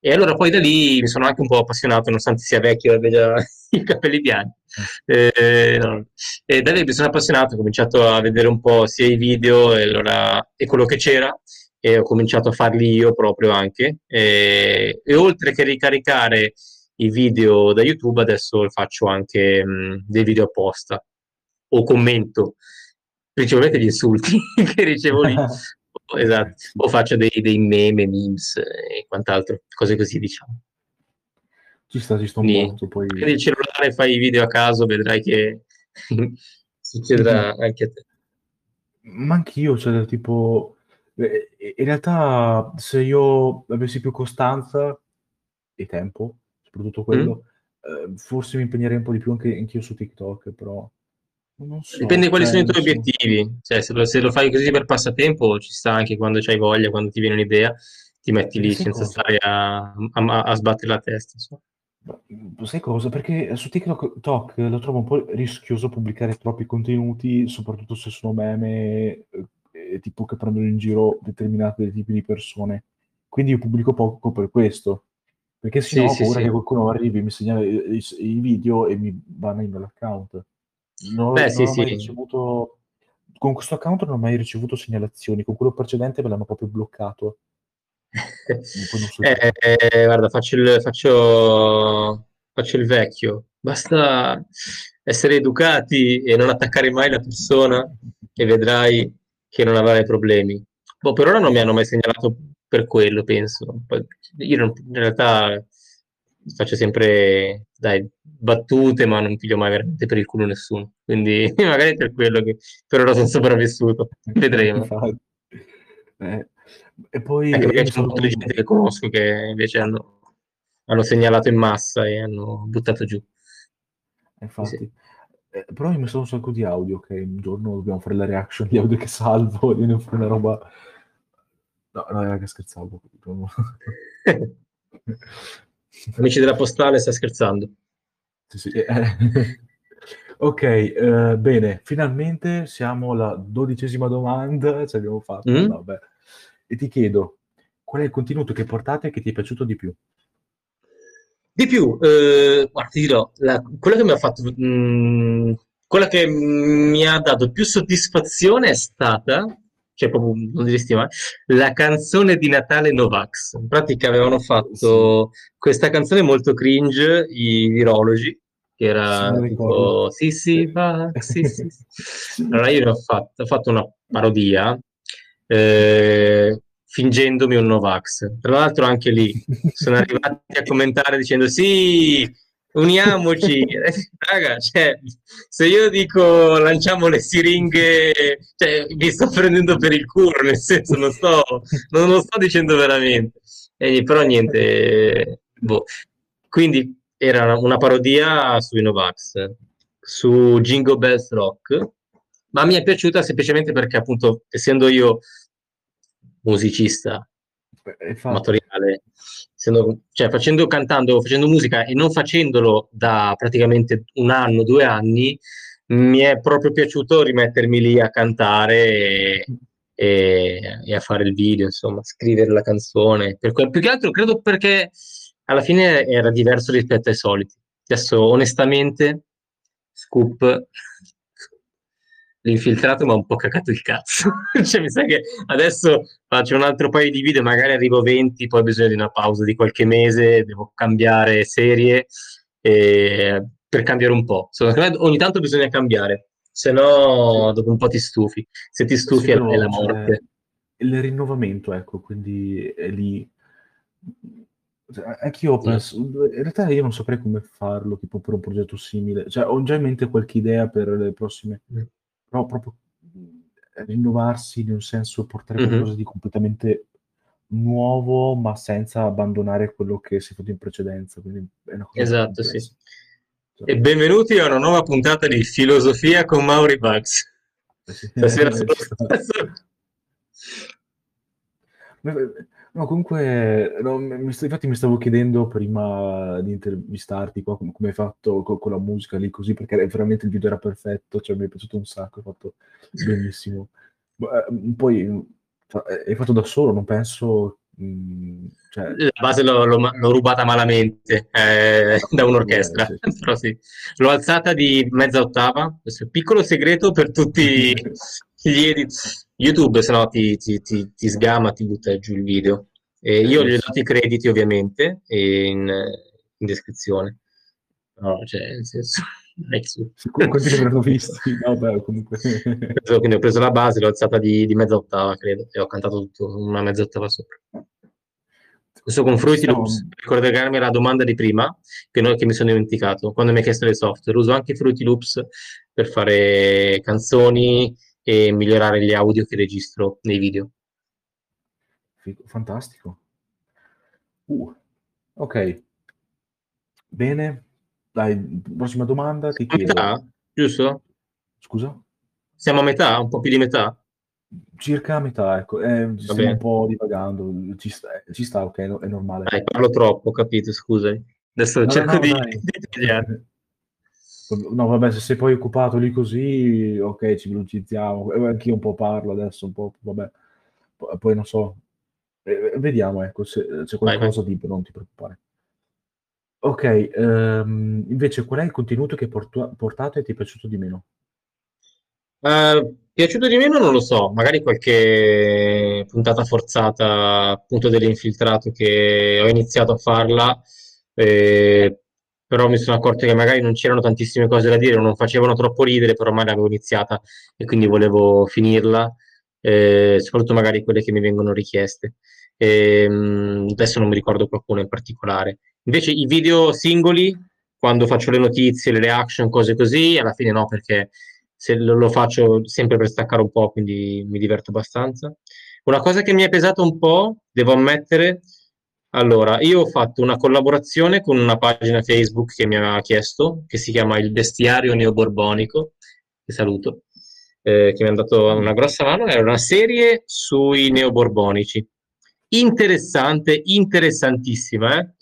Speaker 2: e allora poi da lì mi sono anche un po' appassionato, nonostante sia vecchio e abbia già i capelli bianchi. Eh, no. E da lì mi sono appassionato, ho cominciato a vedere un po' sia i video e, allora- e quello che c'era e ho cominciato a farli io proprio anche. E, e oltre che ricaricare i video da YouTube, adesso faccio anche mh, dei video apposta o commento principalmente gli insulti che ricevo lì. Esatto, o faccio dei, dei meme, memes e quant'altro, cose così, diciamo.
Speaker 1: Ci sta, ci sta un
Speaker 2: Quindi
Speaker 1: botto, poi...
Speaker 2: prendi il cellulare, fai i video a caso, vedrai che succederà
Speaker 1: sì.
Speaker 2: anche a te.
Speaker 1: Ma anch'io, cioè, tipo... eh, In realtà, se io avessi più costanza e tempo, soprattutto
Speaker 2: Mm?
Speaker 1: quello, eh, forse mi impegnerei un po' di più anche anch'io su TikTok, però non
Speaker 2: Dipende
Speaker 1: so,
Speaker 2: quali
Speaker 1: cioè,
Speaker 2: sono i tuoi
Speaker 1: so.
Speaker 2: obiettivi, cioè se lo, se lo fai così per passatempo ci sta anche quando c'hai voglia, quando ti viene un'idea, ti metti
Speaker 1: E
Speaker 2: lì senza
Speaker 1: cosa?
Speaker 2: stare a, a- a sbattere la testa.
Speaker 1: Ma, Sai cosa? Perché su TikTok Tok lo trovo un po' rischioso pubblicare troppi contenuti, soprattutto se sono meme, eh, eh, tipo che prendono in giro determinati tipi di persone. Quindi io pubblico poco per questo, perché
Speaker 2: Sì,
Speaker 1: sennò ho
Speaker 2: sì,
Speaker 1: paura che
Speaker 2: sì.
Speaker 1: qualcuno arrivi, mi segnala i, i- i video e mi banino l'account. Non,
Speaker 2: Beh,
Speaker 1: non
Speaker 2: sì,
Speaker 1: ho
Speaker 2: sì.
Speaker 1: mai ricevuto, con questo account non ho mai ricevuto segnalazioni, con quello precedente me l'hanno proprio bloccato. So
Speaker 2: Eh, eh, guarda, faccio il, faccio, faccio il vecchio. Basta essere educati e non attaccare mai la persona e vedrai che non avrai problemi. Boh, per ora non mi hanno mai segnalato per quello, penso. Poi, io non- in realtà faccio sempre, dai, battute, ma non piglio mai veramente per il culo nessuno. Quindi magari è per quello che per ora sono sopravvissuto. Vedremo.
Speaker 1: Infatti. Eh, e poi
Speaker 2: Anche perché un
Speaker 1: sono...
Speaker 2: botto di gente che conosco che invece hanno, hanno segnalato in massa e hanno buttato giù. Sì, sì.
Speaker 1: Infatti. Eh, però io mi sono un sacco di audio che un giorno dobbiamo fare la reaction di audio che salvo, viene fuori una roba... No, no, raga, scherzavo.
Speaker 2: Amici della postale, sta scherzando.
Speaker 1: Sì, sì, eh. Ok, eh, bene, finalmente siamo alla dodicesima domanda, ce l'abbiamo fatta,
Speaker 2: Mm?
Speaker 1: vabbè. E ti chiedo, qual è il contenuto che portate che ti è piaciuto di più?
Speaker 2: Di più, eh, guarda, ti dirò, la- quella che mi ha fatto, mm, quella che mi ha dato più soddisfazione è stata, cioè proprio non mai, la canzone di Natale Novax. In pratica avevano fatto questa canzone molto cringe, i virologi, che era tipo sì sì Vax, sì sì. sì".
Speaker 1: Sì.
Speaker 2: Allora io ne ho fatto, ho fatto una parodia eh, fingendomi un Novax. Tra l'altro anche lì sono arrivati a commentare dicendo sì, uniamoci. Raga, cioè, se io dico lanciamo le siringhe, cioè, mi sto prendendo per il culo, nel senso non sto, non lo sto dicendo veramente. Eh, però niente, boh. Quindi era una parodia sui Novax, su Jingle Bells Rock, ma mi è piaciuta semplicemente perché appunto essendo io musicista amatoriale, essendo, cioè facendo cantando, facendo musica e non facendolo da praticamente un anno, due anni, mi è proprio piaciuto rimettermi lì a cantare e, e, e a fare il video, insomma, scrivere la canzone. Per que- più che altro credo perché alla fine era diverso rispetto ai soliti. Adesso, onestamente, Scoop l'infiltrato mi ha un po' cagato il cazzo. cioè, mi sa che adesso faccio un altro paio di video, magari arrivo 20, poi ho bisogno di una pausa di qualche mese, devo cambiare serie e... per cambiare un po'. Me ogni tanto bisogna cambiare, se no dopo un po' ti stufi. Se ti stufi sì, è, no, è la morte.
Speaker 1: Il rinnovamento, ecco, quindi è lì. Cioè, anch'io penso, in realtà io non saprei come farlo, tipo per un progetto simile. Cioè, ho già in mente qualche idea per le prossime mm però proprio rinnovarsi in un senso, portare mm-hmm. qualcosa di completamente nuovo, ma senza abbandonare quello che si è fatto in precedenza.
Speaker 2: esatto, sì. Cioè, e benvenuti a una nuova puntata di Filosofia con Mauri Bugs. Stasera sono
Speaker 1: No, comunque, no, mi, infatti mi stavo chiedendo prima di intervistarti qua come, come hai fatto con, con, la musica lì così, perché veramente il video era perfetto, cioè mi è piaciuto un sacco, hai fatto benissimo. Eh, poi hai fatto da solo, non penso... Mh, mm, cioè...
Speaker 2: La base l'ho, l'ho, l'ho rubata malamente eh, da un'orchestra, eh, sì. però sì. L'ho alzata di mezza ottava, questo è un piccolo segreto per tutti gli edit. YouTube, se no ti, ti, ti, ti sgama, ti butta giù il video. E io gli ho dato i crediti ovviamente in, in descrizione. No, cioè, nel senso,
Speaker 1: li avranno visti? No, beh, comunque.
Speaker 2: Quindi ho preso la base, l'ho alzata di, di mezza ottava, credo, e ho cantato tutto una mezza ottava sopra. Questo con Fruity Loops, per ricordarmi la domanda di prima, che, no, che, mi sono dimenticato, quando mi hai chiesto le software, uso anche Fruity Loops per fare canzoni e migliorare gli audio che registro nei video.
Speaker 1: Fantastico. Uh, ok. Bene. Dai, prossima domanda ti chiedo.
Speaker 2: Metà, giusto?
Speaker 1: Scusa?
Speaker 2: Siamo a metà, un po' più di metà?
Speaker 1: Circa a metà, ecco. Eh, stiamo un po' divagando. Ci sta, ci sta ok, è normale.
Speaker 2: Dai, parlo troppo, capito, scusami. Adesso no, cerco no, di, di
Speaker 1: No, vabbè, se sei poi occupato lì così, ok, ci velocizziamo. Anch'io un po' parlo adesso, un po', vabbè. Poi non so, vediamo, ecco, se c'è qualcosa di non ti preoccupare. Ok, um, invece qual è il contenuto che portu- portato e ti è piaciuto di meno?
Speaker 2: Uh, piaciuto di meno non lo so, magari qualche puntata forzata appunto dell'infiltrato che ho iniziato a farla, eh, però mi sono accorto che magari non c'erano tantissime cose da dire, non facevano troppo ridere, però ormai l'avevo iniziata e quindi volevo finirla, eh, soprattutto magari quelle che mi vengono richieste. E, ehm, adesso non mi ricordo qualcuno in particolare. Invece i video singoli, quando faccio le notizie, le reaction, cose così, alla fine no, perché se lo, lo faccio sempre per staccare un po', quindi mi diverto abbastanza. Una cosa che mi è pesata un po', devo ammettere, allora, io ho fatto una collaborazione con una pagina Facebook che mi aveva chiesto, che si chiama Il Bestiario Neoborbonico, che saluto, eh, che mi ha dato una grossa mano, era una serie sui neoborbonici interessante, interessantissima, eh?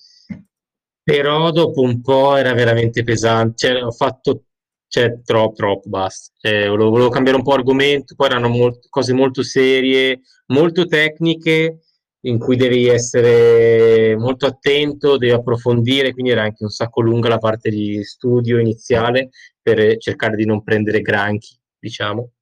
Speaker 2: però dopo un po' era veramente pesante, cioè, ho fatto cioè, troppo, troppo, basta. Cioè, volevo, volevo, cambiare un po' argomento, poi erano molt- cose molto serie, molto tecniche, in cui devi essere molto attento, devi approfondire, quindi era anche un sacco lunga la parte di studio iniziale per cercare di non prendere granchi, diciamo.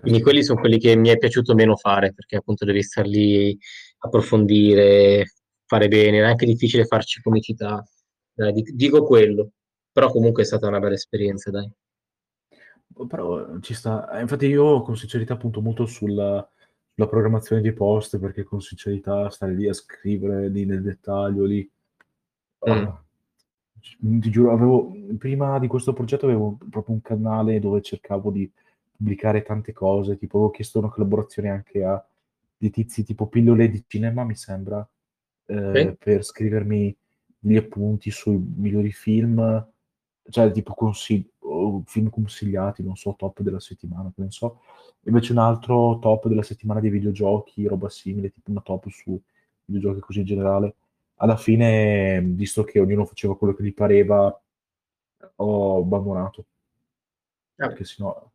Speaker 2: Quindi quelli sono quelli che mi è piaciuto meno fare, perché appunto devi star lì approfondire, fare bene, è anche difficile farci comicità. Dai, dico quello, però comunque è stata una bella esperienza, dai.
Speaker 1: Però ci sta, eh, infatti io con sincerità punto molto sulla, sulla programmazione di post, perché con sincerità stare lì a scrivere lì nel dettaglio, lì... Mm. Uh, ti giuro, avevo, prima di questo progetto avevo proprio un canale dove cercavo di pubblicare tante cose, tipo avevo chiesto una collaborazione anche a di tizi tipo pillole di cinema, mi sembra, eh, sì. per scrivermi gli appunti sui migliori film, cioè tipo consigli, o film consigliati, non so, top della settimana, che ne so. Invece un altro top della settimana dei videogiochi, roba simile, tipo una top su videogiochi così in generale. Alla fine, visto che ognuno faceva quello che gli pareva, ho abbandonato.
Speaker 2: Ah.
Speaker 1: Perché sennò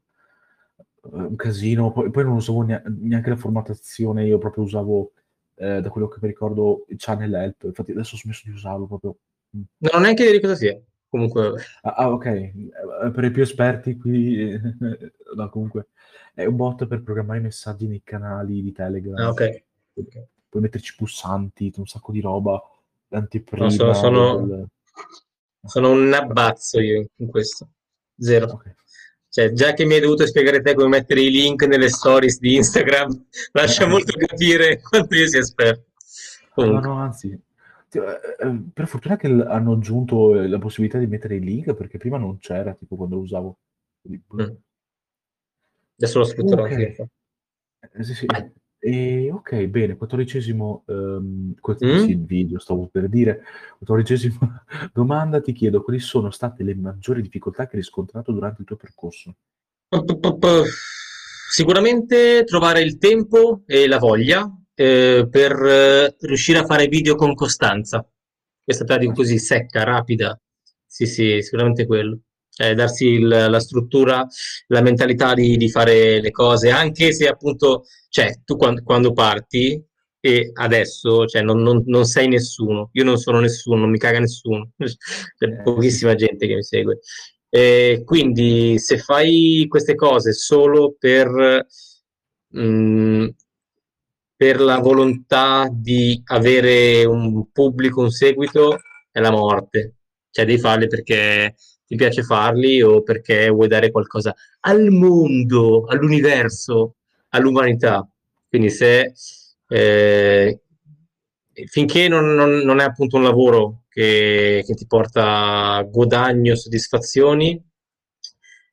Speaker 1: eh, un casino. Poi, poi non usavo nea- neanche la formattazione, io proprio usavo, eh, da quello che mi ricordo, il Channel Help. Infatti adesso ho smesso di usarlo proprio. Mm.
Speaker 2: Non ho neanche idea di cosa sia. Comunque.
Speaker 1: Ah, ah, ok. Eh, Per i più esperti qui, no, comunque, è un bot per programmare i messaggi nei canali di Telegram.
Speaker 2: Ah, ok.
Speaker 1: Puoi metterci pulsanti, un sacco di roba, l'anteprima
Speaker 2: No, sono- sono-
Speaker 1: del-
Speaker 2: Sono un abbazzo io in questo. Zero.
Speaker 1: Ok.
Speaker 2: Cioè, già che mi hai dovuto spiegare te come mettere i link nelle stories di Instagram, lascia molto capire quanto io sia esperto.
Speaker 1: No,
Speaker 2: Comunque,
Speaker 1: no, anzi, eh, eh, per fortuna che l- hanno aggiunto eh, la possibilità di mettere i link, perché prima non c'era, tipo quando lo usavo.
Speaker 2: Mm. adesso lo sfrutterò
Speaker 1: Ok.
Speaker 2: anche io.
Speaker 1: Eh, sì, sì. E, ok, bene, quattordicesimo que-
Speaker 2: Mm?
Speaker 1: video, stavo per dire, quattordicesima domanda, ti chiedo quali sono state le maggiori difficoltà che hai riscontrato durante il tuo percorso?
Speaker 2: Sicuramente trovare il tempo e la voglia eh, per eh, riuscire a fare video con costanza. Questa pratica così secca, rapida. Sì, sì, sicuramente quello. Eh, darsi il- la struttura, la mentalità di, di fare le cose, anche se appunto, cioè, tu quando, quando parti e adesso, cioè, non, non- non sei nessuno. Io non sono nessuno, non mi caga nessuno. C'è
Speaker 1: Eh,
Speaker 2: pochissima gente che mi segue. E quindi se fai queste cose solo per, mm, per la volontà di avere un pubblico, un seguito, è la morte. Cioè devi farli perché ti piace farli o perché vuoi dare qualcosa al mondo, all'universo, all'umanità. Quindi se eh, finché non, non- non è appunto un lavoro che, che ti porta guadagno, soddisfazioni,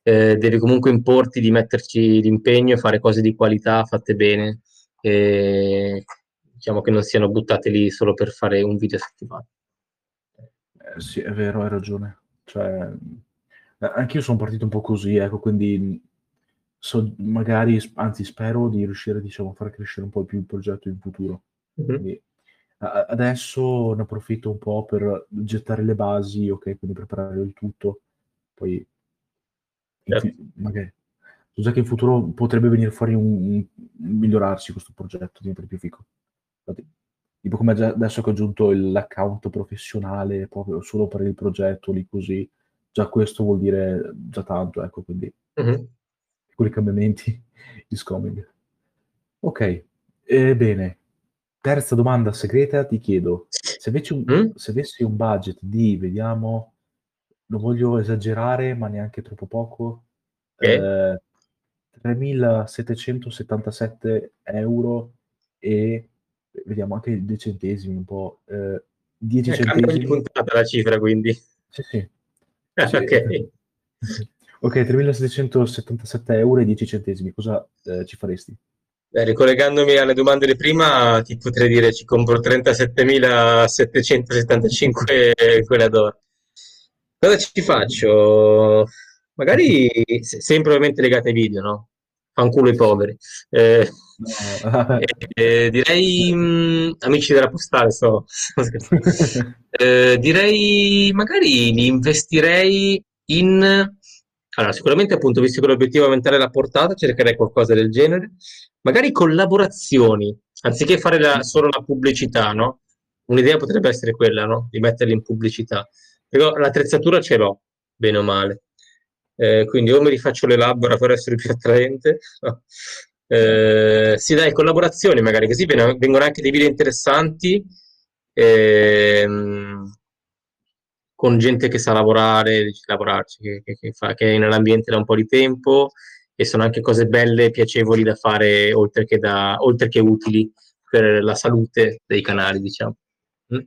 Speaker 2: eh, devi comunque importi di metterci l'impegno e fare cose di qualità fatte bene, e diciamo che non siano buttate lì solo per fare un video a settimana.
Speaker 1: Eh, sì, è vero, hai ragione. Cioè, eh, anch'io sono partito un po' così, ecco, quindi so- magari, anzi spero di riuscire, diciamo, a far crescere un po' più il progetto in futuro.
Speaker 2: Mhm.
Speaker 1: Quindi, a- adesso ne approfitto un po' per gettare le basi, ok, quindi preparare il tutto, poi
Speaker 2: Certo.
Speaker 1: magari so già che in futuro potrebbe venire fuori un, un- migliorarsi questo progetto, diventare più fico. Infatti, tipo come già- adesso che ho aggiunto il- l'account professionale proprio solo per il progetto, lì così, già questo vuol dire già tanto, ecco, quindi
Speaker 2: Mhm.
Speaker 1: piccoli cambiamenti is coming. Ok, ebbene, terza domanda segreta, ti chiedo, se avessi un,
Speaker 2: Mm?
Speaker 1: se avessi un budget di, vediamo, non voglio esagerare, ma neanche troppo poco,
Speaker 2: Ok.
Speaker 1: eh, 3.777 euro e vediamo anche dei centesimi, un po', eh, 10
Speaker 2: Eh,
Speaker 1: centesimi.
Speaker 2: puntata la cifra, quindi.
Speaker 1: Sì, sì. Sì,
Speaker 2: Ok.
Speaker 1: Ok, 3.777 euro e 10 centesimi, cosa eh, ci faresti?
Speaker 2: Beh, ricollegandomi alle domande di prima, ti potrei dire ci compro 37.775 quella d'oro. Cosa ci faccio? Magari se- sempre ovviamente legate ai video, no? Fanculo i poveri. Eh,
Speaker 1: No.
Speaker 2: eh, direi mh, amici della postale, sto. Eh, direi magari li investirei in allora sicuramente appunto visto che l'obiettivo è aumentare la portata cercherei qualcosa del genere magari collaborazioni anziché fare la- solo la pubblicità no? un'idea potrebbe essere quella no? di metterli in pubblicità però l'attrezzatura ce l'ho bene o male Eh, quindi o mi rifaccio le labbra per essere più attraente? Eh, sì dai collaborazioni magari così ven- vengono anche dei video interessanti ehm, con gente che sa lavorare, lavorarci, che, che- che fa- che è nell'ambiente da un po' di tempo e sono anche cose belle e piacevoli da fare oltre che, da, oltre che utili per la salute dei canali, diciamo. Mm?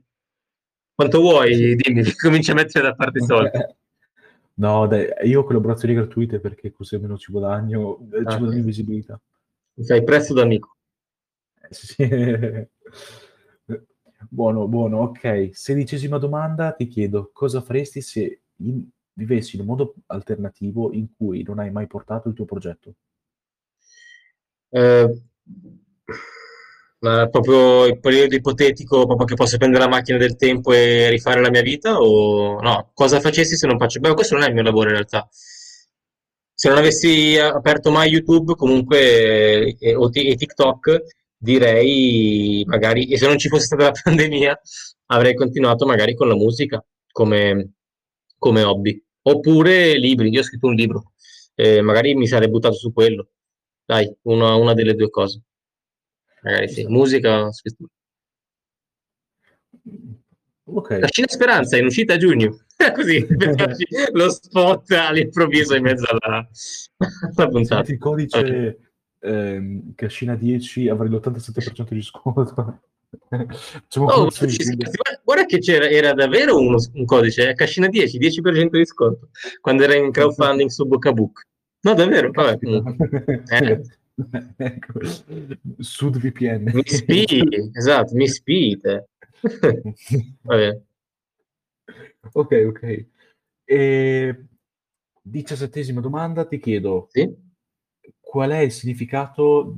Speaker 2: Quanto vuoi? Dimmi, comincia a mettere da parte i soldi.
Speaker 1: No, dai, io ho collaborazioni gratuite perché così almeno ci guadagno, eh, ci
Speaker 2: Ah,
Speaker 1: guadagno
Speaker 2: ok.
Speaker 1: visibilità.
Speaker 2: Fai prezzo d'amico.
Speaker 1: Eh, sì, sì. Buono, buono, ok. Sedicesima domanda, ti chiedo, cosa faresti se in vivessi in un mondo alternativo in cui non hai mai portato il tuo progetto?
Speaker 2: Eh, ma proprio il periodo ipotetico, proprio che posso prendere la macchina del tempo e rifare la mia vita? O no? Cosa facessi se non faccio? Beh, questo non è il mio lavoro in realtà. Se non avessi aperto mai YouTube, comunque, e, e TikTok, direi magari, e se non ci fosse stata la pandemia, avrei continuato magari con la musica come, come hobby. Oppure libri, io ho scritto un libro, eh, magari mi sarei buttato su quello. Dai, una, una delle due cose. Magari sì, musica, scrittura.
Speaker 1: Ok.
Speaker 2: La Cina Speranza è in uscita a giugno. Così, lo spot all'improvviso in mezzo alla, alla puntata.
Speaker 1: il codice ehm, Cascina 10 avrai l'87% di sconto. Facciamo
Speaker 2: Oh, ci-
Speaker 1: YouTube.
Speaker 2: guarda che c'era, era davvero uno- un codice, Cascina 10, 10% di sconto, quando era in crowdfunding su Boccabook. No, davvero, vabbè. Eh.
Speaker 1: Ecco. SudVPN.
Speaker 2: Mi spii, esatto, mi spii te. Vabbè.
Speaker 1: Ok, ok. E... Diciassettesima domanda, ti chiedo
Speaker 2: Sì?
Speaker 1: qual è il significato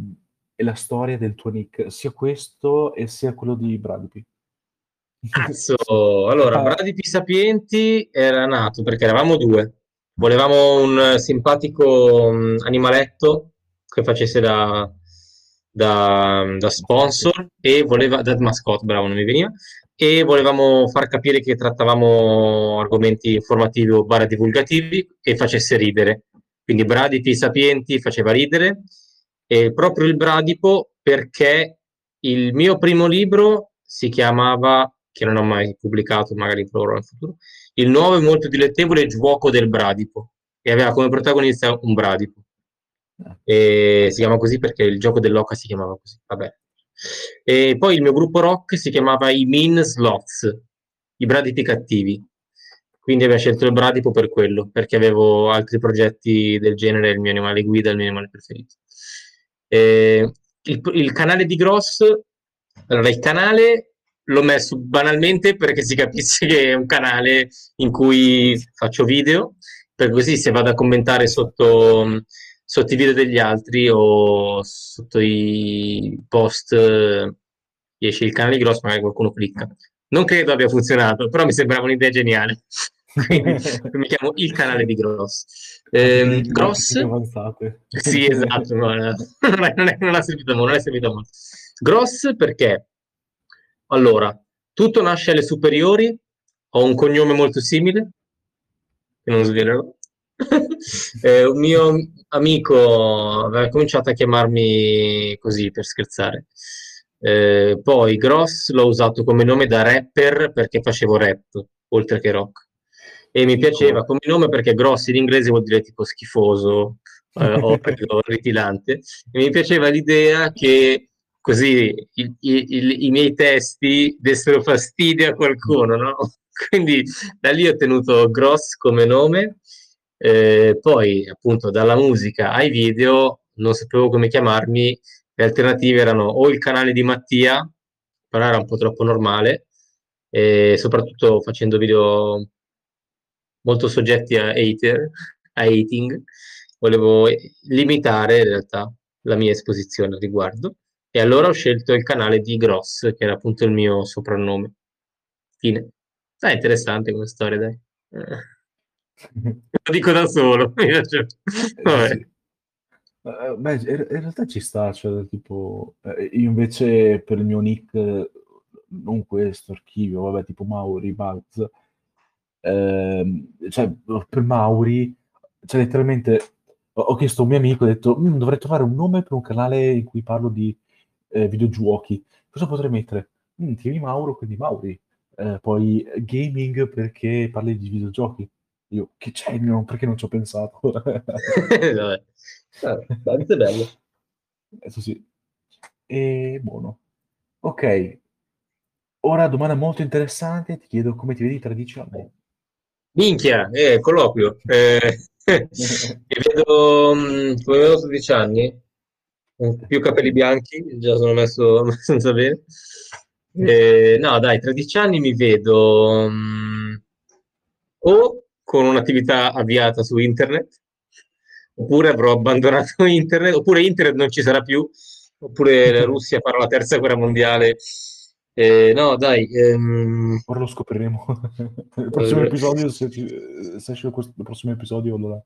Speaker 1: e la storia del tuo nick, sia questo e sia quello di Bradipi?
Speaker 2: Cazzo, allora,
Speaker 1: Ah,
Speaker 2: Bradipi Sapienti era nato perché eravamo due. Volevamo un simpatico mh, animaletto che facesse da, da, da sponsor e voleva, da mascotte, bravo, non mi veniva, e volevamo far capire che trattavamo argomenti informativi o barra divulgativi e facesse ridere. Quindi Bradipi Sapienti faceva ridere e proprio il Bradipo perché il mio primo libro si chiamava, che non ho mai pubblicato, magari proverò in futuro, Il nuovo e molto dilettevole Giuoco del Bradipo e aveva come protagonista un Bradipo. E si chiama così perché il gioco dell'oca si chiamava così. Vabbè. E poi il mio gruppo rock si chiamava i Mean Sloths, i Bradipi cattivi. Quindi avevo scelto il Bradipo per quello, perché avevo altri progetti del genere, il mio animale guida, il mio animale preferito. E il, il canale di Gross, allora il canale l'ho messo banalmente perché si capisce che è un canale in cui faccio video, per così se vado a commentare sotto, sotto i video degli altri o sotto i post eh, esce il canale di Gross, magari qualcuno clicca. Non credo abbia funzionato, però mi sembrava un'idea geniale. Quindi mi chiamo il canale di Gross. Ehm, Gross, sì, esatto, no, no, non, è- non è- non ha servito molto, non è servito molto. Gross perché, allora, tutto nasce alle superiori, ho un cognome molto simile, che non svelerò. Eh, un mio amico aveva cominciato a chiamarmi così per scherzare. Eh, poi Gross l'ho usato come nome da rapper perché facevo rap, oltre che rock. E mi piaceva come nome perché Gross in inglese vuol dire tipo schifoso, eh, orrido, ritilante. E mi piaceva l'idea che così i, i- i- i miei testi dessero fastidio a qualcuno, no? Quindi da lì ho tenuto Gross come nome. Eh, poi, appunto, dalla musica ai video non sapevo come chiamarmi. Le alternative erano o il canale di Mattia, però era un po' troppo normale, e soprattutto facendo video molto soggetti a hater, a hating. Volevo limitare in realtà la mia esposizione al riguardo. E allora ho scelto il canale di Gross, che era appunto il mio soprannome. Fine. Dai, interessante come storia, dai. Eh, Lo dico da solo. Vabbè.
Speaker 1: Sì. Eh, beh, in realtà ci sta, cioè, tipo, eh, io invece per il mio nick, eh, non questo, archivio, vabbè, tipo Mauri, Buzz, ehm, cioè, per Mauri, cioè, letteralmente, ho, chiesto a un mio amico, ho detto, "Mm, dovrei trovare un nome per un canale in cui parlo di eh, videogiochi, cosa potrei mettere? Mm, tieni Mauro, quindi Mauri, Eh, poi eh, gaming perché parli di videogiochi. Io, che genio, perché non ci ho pensato?
Speaker 2: Vabbè. Ah, tanto è bello.
Speaker 1: Adesso sì. E buono. Ok, ora domanda molto interessante, ti chiedo come ti vedi tra dieci anni.
Speaker 2: Minchia, eh, colloquio. Eh, mi vedo mm, come avevo 16 anni, con più capelli bianchi, già sono messo abbastanza bene. Eh, no, dai, 13 anni mi vedo mm, o con un'attività avviata su internet, oppure avrò abbandonato internet, oppure internet non ci sarà più, oppure la Russia farà la terza guerra mondiale. Eh, no, dai. Ehm...
Speaker 1: Ora lo scopriremo. il prossimo eh... episodio, se, ci, se esce questo, il prossimo episodio, allora...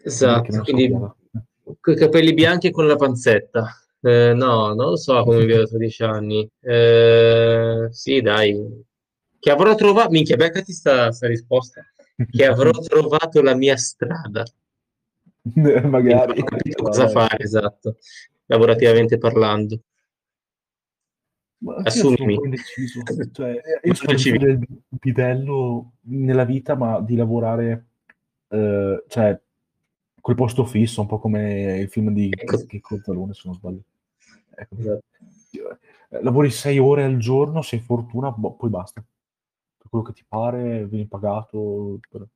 Speaker 2: Esatto, quindi con i capelli bianchi e con la panzetta. Eh, no, non lo so come vedo tra dieci anni. Eh, sì, dai. Che avrò trovato... Minchia, beccati sta, sta risposta. Che avrò trovato la mia strada.
Speaker 1: Magari.
Speaker 2: Ho capito cosa fare, esatto. Lavorativamente parlando.
Speaker 1: Ma Assumimi. Cioè, io sono del bidello nella vita, ma di lavorare... Eh, cioè, quel posto fisso, un po' come il film di ecco. che Cozzalone, se non sbaglio. Ecco. Esatto. Eh, lavori sei ore al giorno, se hai fortuna, boh, poi basta. Quello che ti pare, vieni pagato, per...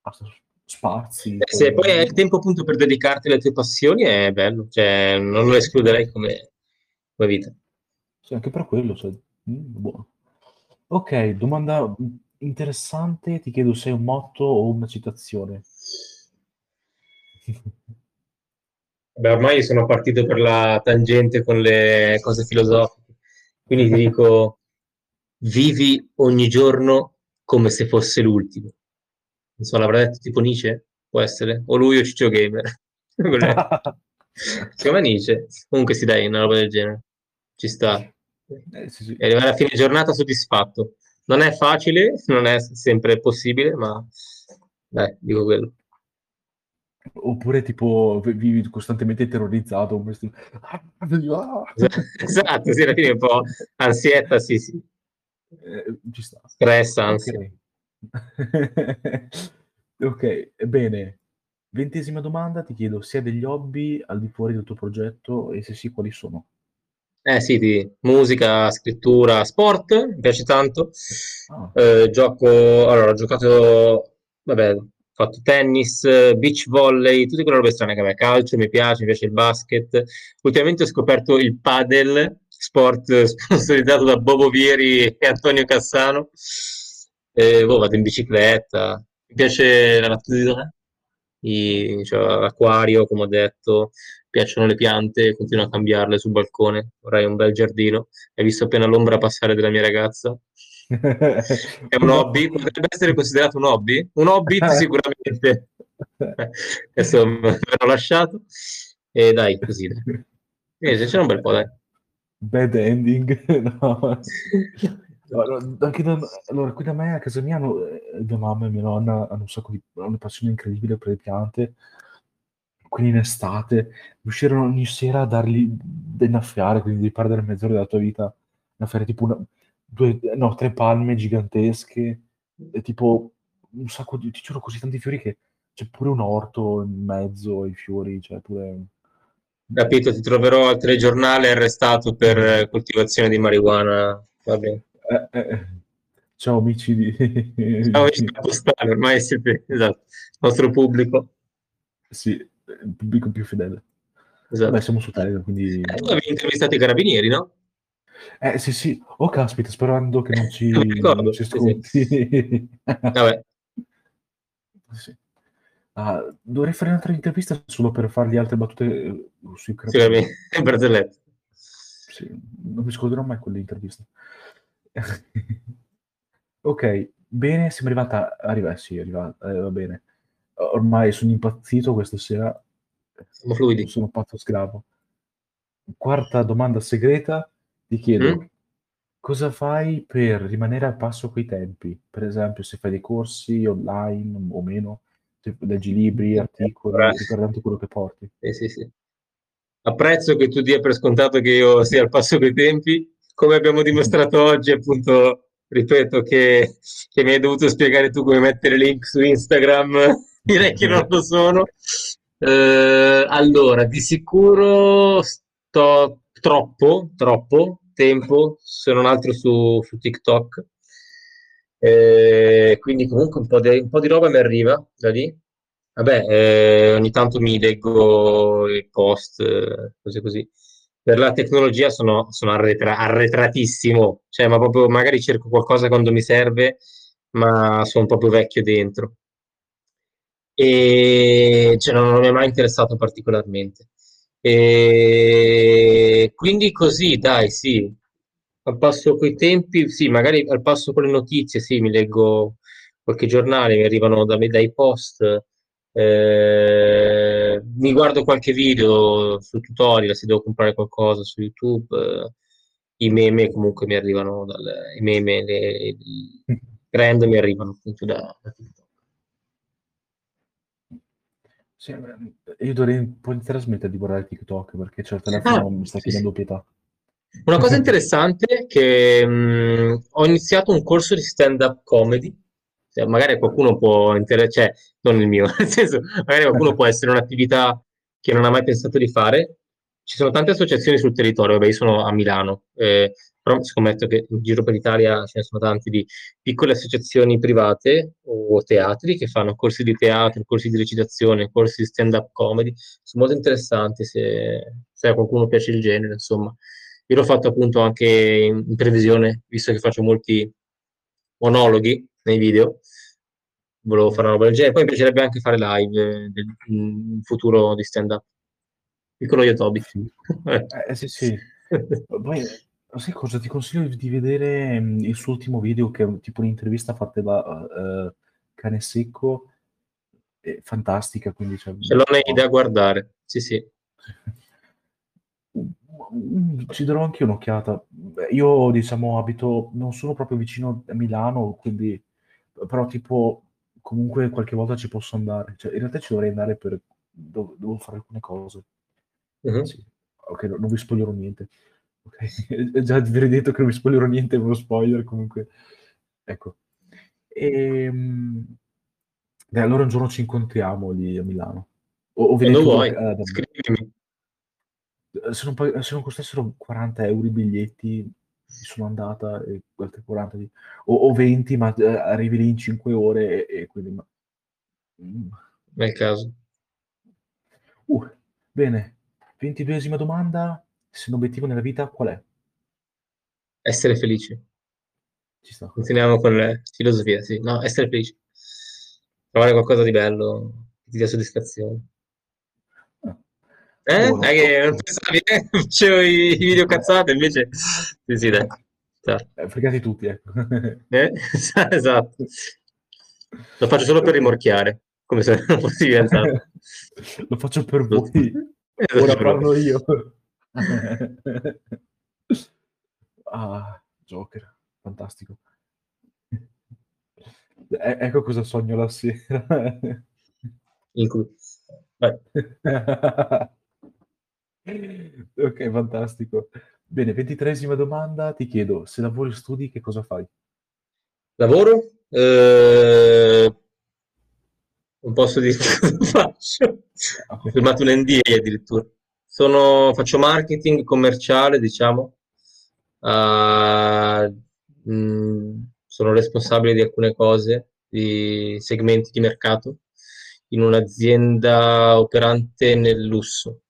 Speaker 1: basta, spazi.
Speaker 2: Eh, se poi hai il tempo appunto per dedicarti alle tue passioni, è bello, cioè non lo escluderei come, come vita.
Speaker 1: Sì, anche per quello, cioè, mm, buono. Ok, domanda interessante, ti chiedo se è un motto o una citazione.
Speaker 2: Beh, ormai sono partito per la tangente con le cose filosofiche, quindi ti dico, vivi ogni giorno come se fosse l'ultimo. Non so, l'avrà detto tipo Nietzsche? Può essere? O lui o Ciccio Gamer? Secondo me Nietzsche. Comunque si dai, una roba del genere. Ci sta. Eh, sì, sì. E arrivare a fine giornata soddisfatto. Non è facile, non è sempre possibile, ma dai, dico quello.
Speaker 1: Oppure tipo vivi costantemente terrorizzato.
Speaker 2: Ah, esatto, sì, alla fine un po' ansietta, sì, sì.
Speaker 1: Eh, ci sta.
Speaker 2: Stress.
Speaker 1: Ok, okay bene. Ventesima domanda, ti chiedo se hai degli hobby al di fuori del tuo progetto e se sì, quali sono?
Speaker 2: Eh sì, di musica, scrittura, sport, mi piace tanto. Ah. Eh, gioco, allora, ho giocato, vabbè, fatto tennis, beach volley, tutte quelle robe strane che a me calcio, mi piace, mi piace il basket. Ultimamente ho scoperto il padel, sport sponsorizzato da Bobo Vieri e Antonio Cassano. E, boh, vado in bicicletta, mi piace la natura, i, cioè, l'acquario, come ho detto, piacciono le piante, continuo a cambiarle sul balcone, vorrei un bel giardino. Hai visto appena l'ombra passare della mia ragazza? È un hobby? Potrebbe essere considerato un hobby? Un hobby sicuramente. Adesso me l'ho lasciato. E dai, così. Dai. Eh, c'è un bel po', dai.
Speaker 1: Bad ending. No. Allora, anche da, allora, qui da me a casa mia hanno, eh, mia mamma e mia nonna hanno un sacco di hanno una passione incredibile per le piante. Quindi in estate riuscirono ogni sera a dargli da innaffiare, quindi di perdere mezz'ora della tua vita, innaffiare tipo una, due, no, tre palme gigantesche, e tipo un sacco di, ti giuro, così tanti fiori che c'è pure un orto in mezzo ai fiori, cioè pure...
Speaker 2: Capito, ti troverò al telegiornale arrestato per mm. coltivazione di marijuana. Va bene.
Speaker 1: Eh, eh, eh. Ciao amici di...
Speaker 2: Ciao amici postale, ormai siete, esatto, il nostro pubblico.
Speaker 1: Sì, il pubblico più fedele.
Speaker 2: Esatto.
Speaker 1: Vabbè, siamo su Telegram, quindi...
Speaker 2: Eh, tu avevi intervistato i carabinieri, no?
Speaker 1: Eh sì, sì. Oh, caspita, sperando che non ci, non ci sconti. Sì.
Speaker 2: Vabbè.
Speaker 1: Sì. Ah, dovrei fare un'altra intervista solo per fargli altre battute eh, sui
Speaker 2: carabinieri. Sì, barzellette.
Speaker 1: Sì, non mi scorderò mai quell'intervista. ok, bene, siamo arrivata... Arriva, sì, arriva, eh, va bene. Ormai sono impazzito questa sera.
Speaker 2: Siamo fluidi.
Speaker 1: Sono pazzo sclavo. Quarta domanda segreta ti chiedo, mm? cosa fai per rimanere al passo coi tempi? Per esempio, se fai dei corsi online o meno, leggi libri, articoli, riguardanti quello che porti.
Speaker 2: Sì, sì, sì. Apprezzo che tu dia per scontato che io sia al passo coi tempi, come abbiamo dimostrato oggi, appunto, ripeto, che, che mi hai dovuto spiegare tu come mettere link su Instagram, direi che non lo sono. Eh, allora, di sicuro sto troppo, troppo tempo, se non altro su, su TikTok. Eh, quindi comunque un po, di, un po' di roba mi arriva da lì. Vabbè, eh, ogni tanto mi leggo i post, cose così. Per la tecnologia sono, sono arretra- arretratissimo, cioè, ma proprio magari cerco qualcosa quando mi serve, ma sono proprio vecchio dentro. e cioè, non, non mi è mai interessato particolarmente. E quindi così, dai, sì, al passo coi tempi, sì, magari al passo con le notizie, sì, mi leggo qualche giornale, mi arrivano da me dai post, eh, mi guardo qualche video su tutorial se devo comprare qualcosa su YouTube, eh, i meme comunque mi arrivano dal, i meme, le, i trend mi arrivano appunto da, da TikTok.
Speaker 1: Sì, io dovrei un po' iniziare a smettere di guardare TikTok perché il telefono ah, mi sta chiedendo pietà.
Speaker 2: Una cosa interessante è che mh, ho iniziato un corso di stand-up comedy, cioè, magari qualcuno può interessare, cioè non il mio, nel senso, magari qualcuno può essere un'attività che non ha mai pensato di fare. Ci sono tante associazioni sul territorio, vabbè, io sono a Milano, eh, però scommetto che in giro per l'Italia ce ne sono tanti di piccole associazioni private o teatri che fanno corsi di teatro, corsi di recitazione, corsi di stand-up comedy, sono molto interessanti se, se a qualcuno piace il genere, insomma. Io l'ho fatto appunto anche in, in previsione, visto che faccio molti monologhi nei video, volevo fare una roba del genere, poi mi piacerebbe anche fare live del, in futuro di stand-up. Piccolo Yotobi.
Speaker 1: eh, eh, sì, sì. Poi Sai cosa? Ti consiglio di vedere mm, il suo ultimo video, che è tipo un'intervista fatta da uh, Cane Secco, è fantastica. Quindi, cioè,
Speaker 2: Ce l'ho nei da guardare, sì, sì.
Speaker 1: Mm, ci darò anche un'occhiata. Io, diciamo, abito, non sono proprio vicino a Milano, quindi, però, tipo, comunque qualche volta ci posso andare. Cioè, in realtà ci dovrei andare per, devo, devo fare alcune cose. Uh-huh. Sì. Ok, non vi spoilerò niente. Ok, già vi avrei detto che non vi spoilerò niente, è uno spoiler comunque. Ecco. Ehm, beh, allora un giorno ci incontriamo lì a Milano.
Speaker 2: O, o Quando vuoi, da, da... scrivimi.
Speaker 1: Se non, se non costassero 40 euro i biglietti, sono andata e altre 40 di... o, o, 20, ma eh, arrivi lì in 5 ore e, e quindi... Ma...
Speaker 2: Mm. Nel caso.
Speaker 1: Uh, bene, 22esima domanda se l'obiettivo nella vita qual è?
Speaker 2: Essere felici. Ci sta. Continuiamo con la filosofia, sì. No, essere felici. Trovare qualcosa di bello che ti dia soddisfazione. Eh? Buono. È che non pensavi, eh? Facevo i, video cazzate, invece... Sì, sì, dai.
Speaker 1: Eh, fregati tutti, ecco.
Speaker 2: Eh? esatto. Lo faccio solo per rimorchiare, come se non fossi diventato.
Speaker 1: Lo faccio per voi. Ora parlo io. ah, Joker, fantastico. E- ecco cosa sogno la sera. ok, fantastico. Bene, ventitresima domanda, ti chiedo, se lavori e studi, che cosa fai?
Speaker 2: Lavoro? Eh, non posso dire cosa faccio. Ho firmato un NDA addirittura. Sono, faccio marketing commerciale, diciamo. Uh, mh, sono responsabile di alcune cose, di segmenti di mercato, in un'azienda operante nel lusso,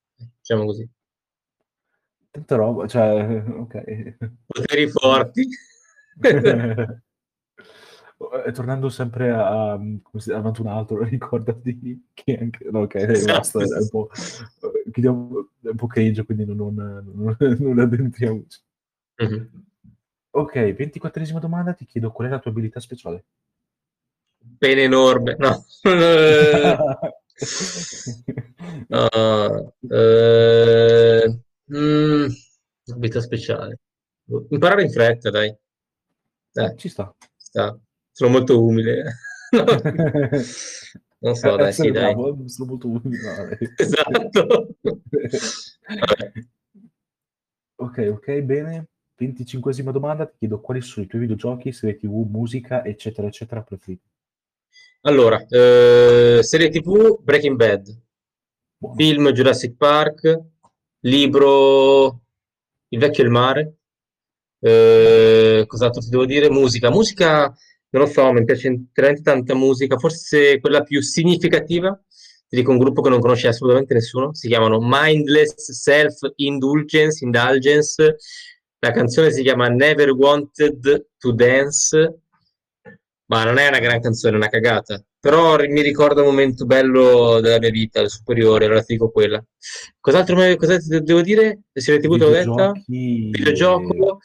Speaker 2: diciamo così.
Speaker 1: Tanta roba, cioè, ok.
Speaker 2: Poteri forti.
Speaker 1: Eh, tornando sempre a, a avanti un altro, ricordati che anche... No, ok, esatto. basta, è un po', è un po' cringe, quindi non, non, non, non addentriamo. Mm-hmm. Ok, ventiquattresima domanda, ti chiedo qual è la tua abilità speciale?
Speaker 2: Pene enorme, no. Uh, uh, mm, abilità speciale. Imparare in fretta, dai.
Speaker 1: dai. Ci sta.
Speaker 2: sta sono molto umile. non so, dai, sì, dai.
Speaker 1: sono molto umile.
Speaker 2: esatto.
Speaker 1: ok, ok, bene. 25esima domanda, ti chiedo quali sono i tuoi videogiochi, serie tv, musica, eccetera, eccetera, preferiti.
Speaker 2: Allora, eh, serie tv, Breaking Bad, film Jurassic Park, libro Il vecchio e il mare, eh, cos'altro ti devo dire? Musica, musica non lo so, mi piace tanta musica, forse quella più significativa, ti dico un gruppo che non conosce assolutamente nessuno, si chiamano Mindless Self Indulgence, Indulgence, la canzone si chiama Never Wanted to Dance, ma non è una gran canzone, è una cagata, però mi ricorda un momento bello della mia vita, il superiore, allora ti dico quella. Cos'altro, cos'altro devo dire? Serie TV te l'ho detta? Videogioco.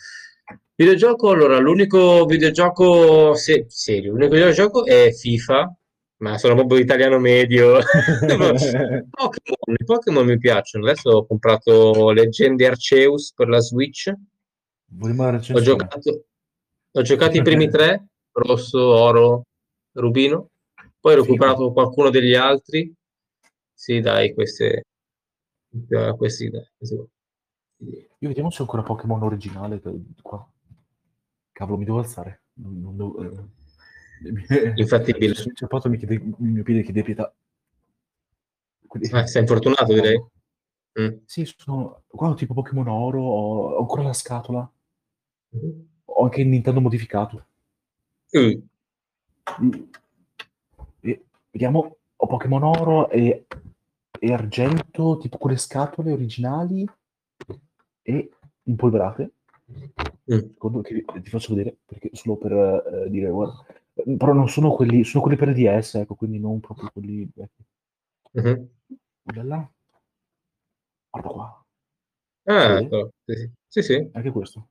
Speaker 2: Videogioco, allora, l'unico videogioco se- serio, l'unico videogioco è FIFA, ma sono proprio italiano medio. Pokémon, i Pokémon mi piacciono. Adesso ho comprato Leggendi Arceus per la Switch. Ho giocato, ho giocato i primi tre, rosso, oro, rubino. Poi ho recuperato qualcuno degli altri. Sì, dai, queste... questi, dai, questi.
Speaker 1: Io vediamo se ho ancora Pokémon originale qua. Cavolo, mi devo alzare. Non, non devo, eh.
Speaker 2: Infattibile.
Speaker 1: C'è po' mi chiede, il mio piede chiede pietà. Quindi-
Speaker 2: Ah, sei infortunato, direi. Mm.
Speaker 1: Sì, sono... Qua ho tipo Pokémon Oro, ho, ho ancora la scatola,
Speaker 2: Mhm.
Speaker 1: ho anche il Nintendo modificato.
Speaker 2: Mm.
Speaker 1: E- vediamo, ho Pokémon Oro e, e Argento, tipo quelle scatole originali e impolverate.
Speaker 2: Mm.
Speaker 1: Secondo che ti faccio vedere, perché solo per eh, dire, guarda, però non sono quelli, sono quelli per DS, ecco, quindi non proprio quelli vecchi.
Speaker 2: Mhm.
Speaker 1: Ulala. Guarda qua,
Speaker 2: Ah,
Speaker 1: Sì.
Speaker 2: ecco, sì, sì. Sì, sì.
Speaker 1: anche questo.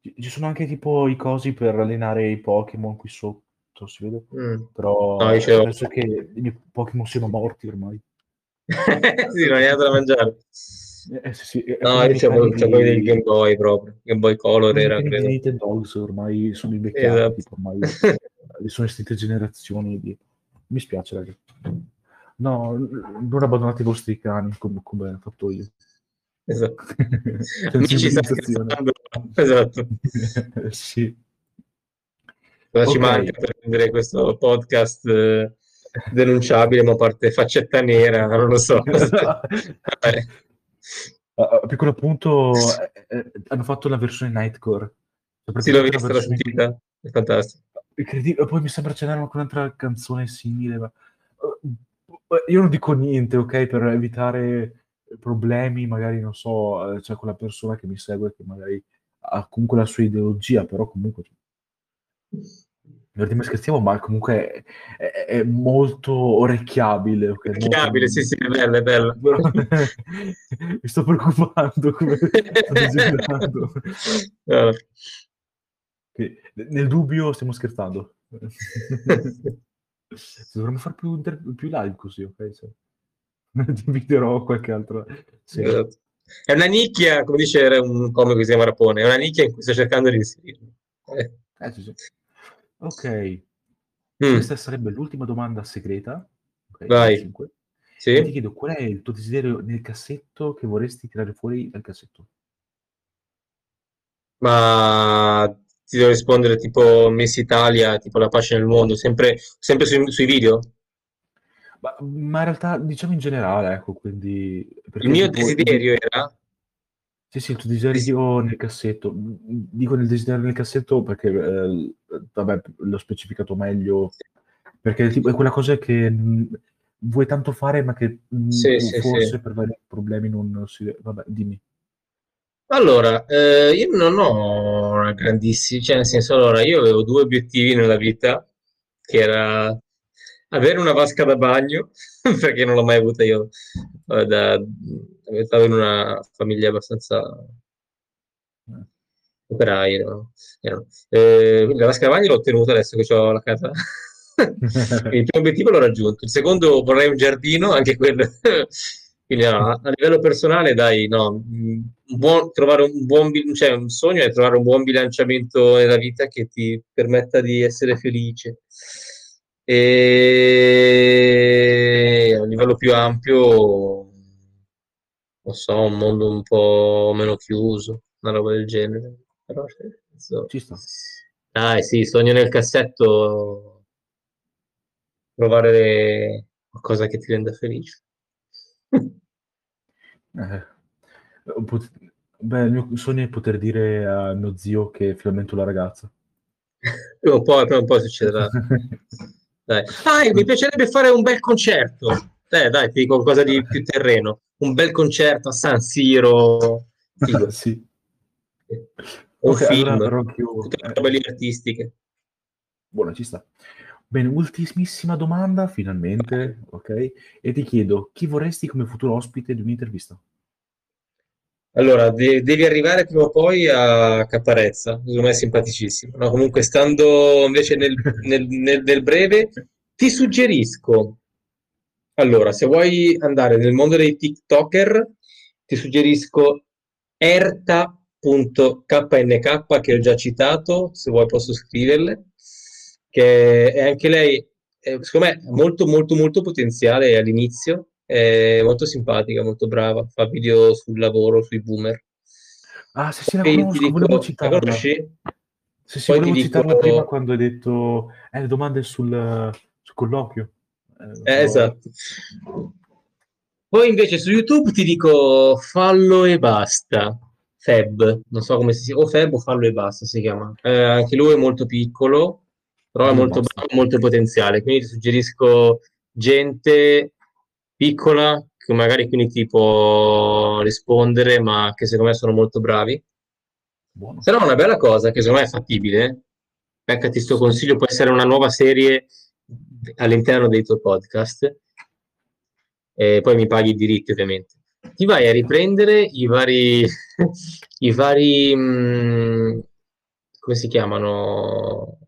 Speaker 1: Ci sono anche tipo i cosi per allenare i Pokémon qui sotto, si vede?
Speaker 2: Mm.
Speaker 1: Però
Speaker 2: No, l'ho.
Speaker 1: penso che i Pokémon siano morti ormai.
Speaker 2: Sì, non è da mangiare.
Speaker 1: Eh, sì, sì,
Speaker 2: No, io
Speaker 1: i
Speaker 2: c'avevo del
Speaker 1: di-
Speaker 2: Game Boy proprio. Game Boy Color
Speaker 1: i
Speaker 2: era, credo.
Speaker 1: Nintendogs ormai sono invecchiati,
Speaker 2: Esatto.
Speaker 1: tipo, ormai eh, sono estinte generazioni di... Mi spiace, raga. No, non abbandonate i vostri cani come, come ho fatto io.
Speaker 2: Esatto.
Speaker 1: Sensibilizzazione.
Speaker 2: scherzando. Esatto.
Speaker 1: sì.
Speaker 2: Cosa ci
Speaker 1: Ok.
Speaker 2: manca per rendere questo podcast eh, denunciabile, ma a parte faccetta nera, non lo so.
Speaker 1: Ah, piccolo appunto, eh, hanno fatto la versione Nightcore. Cioè,
Speaker 2: Sì, l'ho vista,
Speaker 1: la
Speaker 2: l'ho sentita. È fantastico.
Speaker 1: Incredibile. Poi mi sembra ce n'era anche un'altra canzone simile. Ma... eh, Io non dico niente, ok, per evitare problemi, magari non so, eh, c'è quella persona che mi segue che magari ha comunque la sua ideologia, però comunque non scherziamo, ma comunque è, è- è molto orecchiabile. ok, molto-
Speaker 2: Chiabile, sì, sì, è bella, è bella.
Speaker 1: Però- mi sto preoccupando come sto. Che- Nel dubbio stiamo scherzando. Dovremmo fare più, inter- più live così, ok? Se- Ti inviterò a qualche altra serie.
Speaker 2: Esatto. È una nicchia, come dice un comico che si chiama Rapone, è una nicchia in cui sto cercando di inserirmi. Eh.
Speaker 1: Eh, sì, sì. Ok,
Speaker 2: Mm,
Speaker 1: questa sarebbe l'ultima domanda segreta. Ok,
Speaker 2: Vai.
Speaker 1: E ti
Speaker 2: sì?
Speaker 1: chiedo qual è il tuo desiderio nel cassetto che vorresti tirare fuori dal cassetto?
Speaker 2: Ma ti devo rispondere tipo Miss Italia, tipo la pace nel mondo, sempre, sempre sui, sui video?
Speaker 1: Ma, ma in realtà diciamo in generale, ecco, quindi...
Speaker 2: Il mio desiderio era
Speaker 1: Sì, sì, il tuo desiderio nel cassetto. Dico nel desiderio nel cassetto perché, eh, vabbè, l'ho specificato meglio, perché tipo, è quella cosa che mh, vuoi tanto fare, ma che mh,
Speaker 2: Sì, sì,
Speaker 1: forse
Speaker 2: sì.
Speaker 1: per vari problemi non si... Vabbè, dimmi.
Speaker 2: Allora, eh, io non ho una grandissima, cioè nel senso, allora, io avevo due obiettivi nella vita, che era avere una vasca da bagno, perché non l'ho mai avuta io, eh, da, stavo in una famiglia abbastanza operaia, no? Eh, la vasca da bagno l'ho ottenuta adesso che ho la casa. Il primo obiettivo l'ho raggiunto. Il secondo vorrei un giardino, anche quello. Quindi no, a livello personale, dai, no, un buon, trovare un buon, cioè un sogno è trovare un buon bilanciamento nella vita che ti permetta di essere felice. E a livello più ampio, non so, un mondo un po' meno chiuso, una roba del genere. Però, so-
Speaker 1: Ci sta.
Speaker 2: Dai, sì, sogno nel cassetto, trovare qualcosa che ti renda felice.
Speaker 1: Eh, pot- beh, il mio sogno è poter dire a mio zio che finalmente ho la ragazza.
Speaker 2: Prima o poi, prima o poi succederà. Dai. Ah, mi piacerebbe fare un bel concerto. Eh, dai, ti dico qualcosa di più terreno. Un bel concerto a San Siro.
Speaker 1: Sì.
Speaker 2: Un
Speaker 1: Ok,
Speaker 2: film.
Speaker 1: allora
Speaker 2: Tutte le robe artistiche.
Speaker 1: Buono, ci sta. Bene, ultimissima domanda, finalmente, ok? E ti chiedo, chi vorresti come futuro ospite di un'intervista?
Speaker 2: Allora, de- devi arrivare prima o poi a Caparezza, secondo me è simpaticissimo. No, comunque, stando invece nel, nel- nel- nel breve, ti suggerisco, allora, se vuoi andare nel mondo dei TikToker, ti suggerisco erta.knk che ho già citato, se vuoi posso scriverle, che è anche lei, secondo me, molto, molto, molto potenziale all'inizio, è molto simpatica, molto brava, fa video sul lavoro, sui boomer.
Speaker 1: Ah, sì, sì, la conosco, volevo
Speaker 2: dico, la
Speaker 1: citarla.
Speaker 2: conosci?
Speaker 1: Sì, sì,
Speaker 2: Poi
Speaker 1: volevo citarla
Speaker 2: dico,
Speaker 1: prima quando hai detto eh, le domande sul, sul colloquio. Eh,
Speaker 2: eh, esatto. Poi invece su YouTube ti dico fallo e basta. Feb, non so come si chiama, o Feb o fallo e basta si chiama. Eh, anche lui è molto piccolo, però è
Speaker 1: e
Speaker 2: molto bravo, molto potenziale. Quindi ti suggerisco gente piccola che magari quindi ti può rispondere, ma che secondo me sono molto bravi.
Speaker 1: Buono.
Speaker 2: No, una bella cosa che secondo me è fattibile, beccati sto
Speaker 1: Sì.
Speaker 2: consiglio, può essere una nuova serie all'interno dei tuoi podcast, e poi mi paghi i diritti ovviamente. Ti vai a riprendere i vari, i vari, mm, come si chiamano?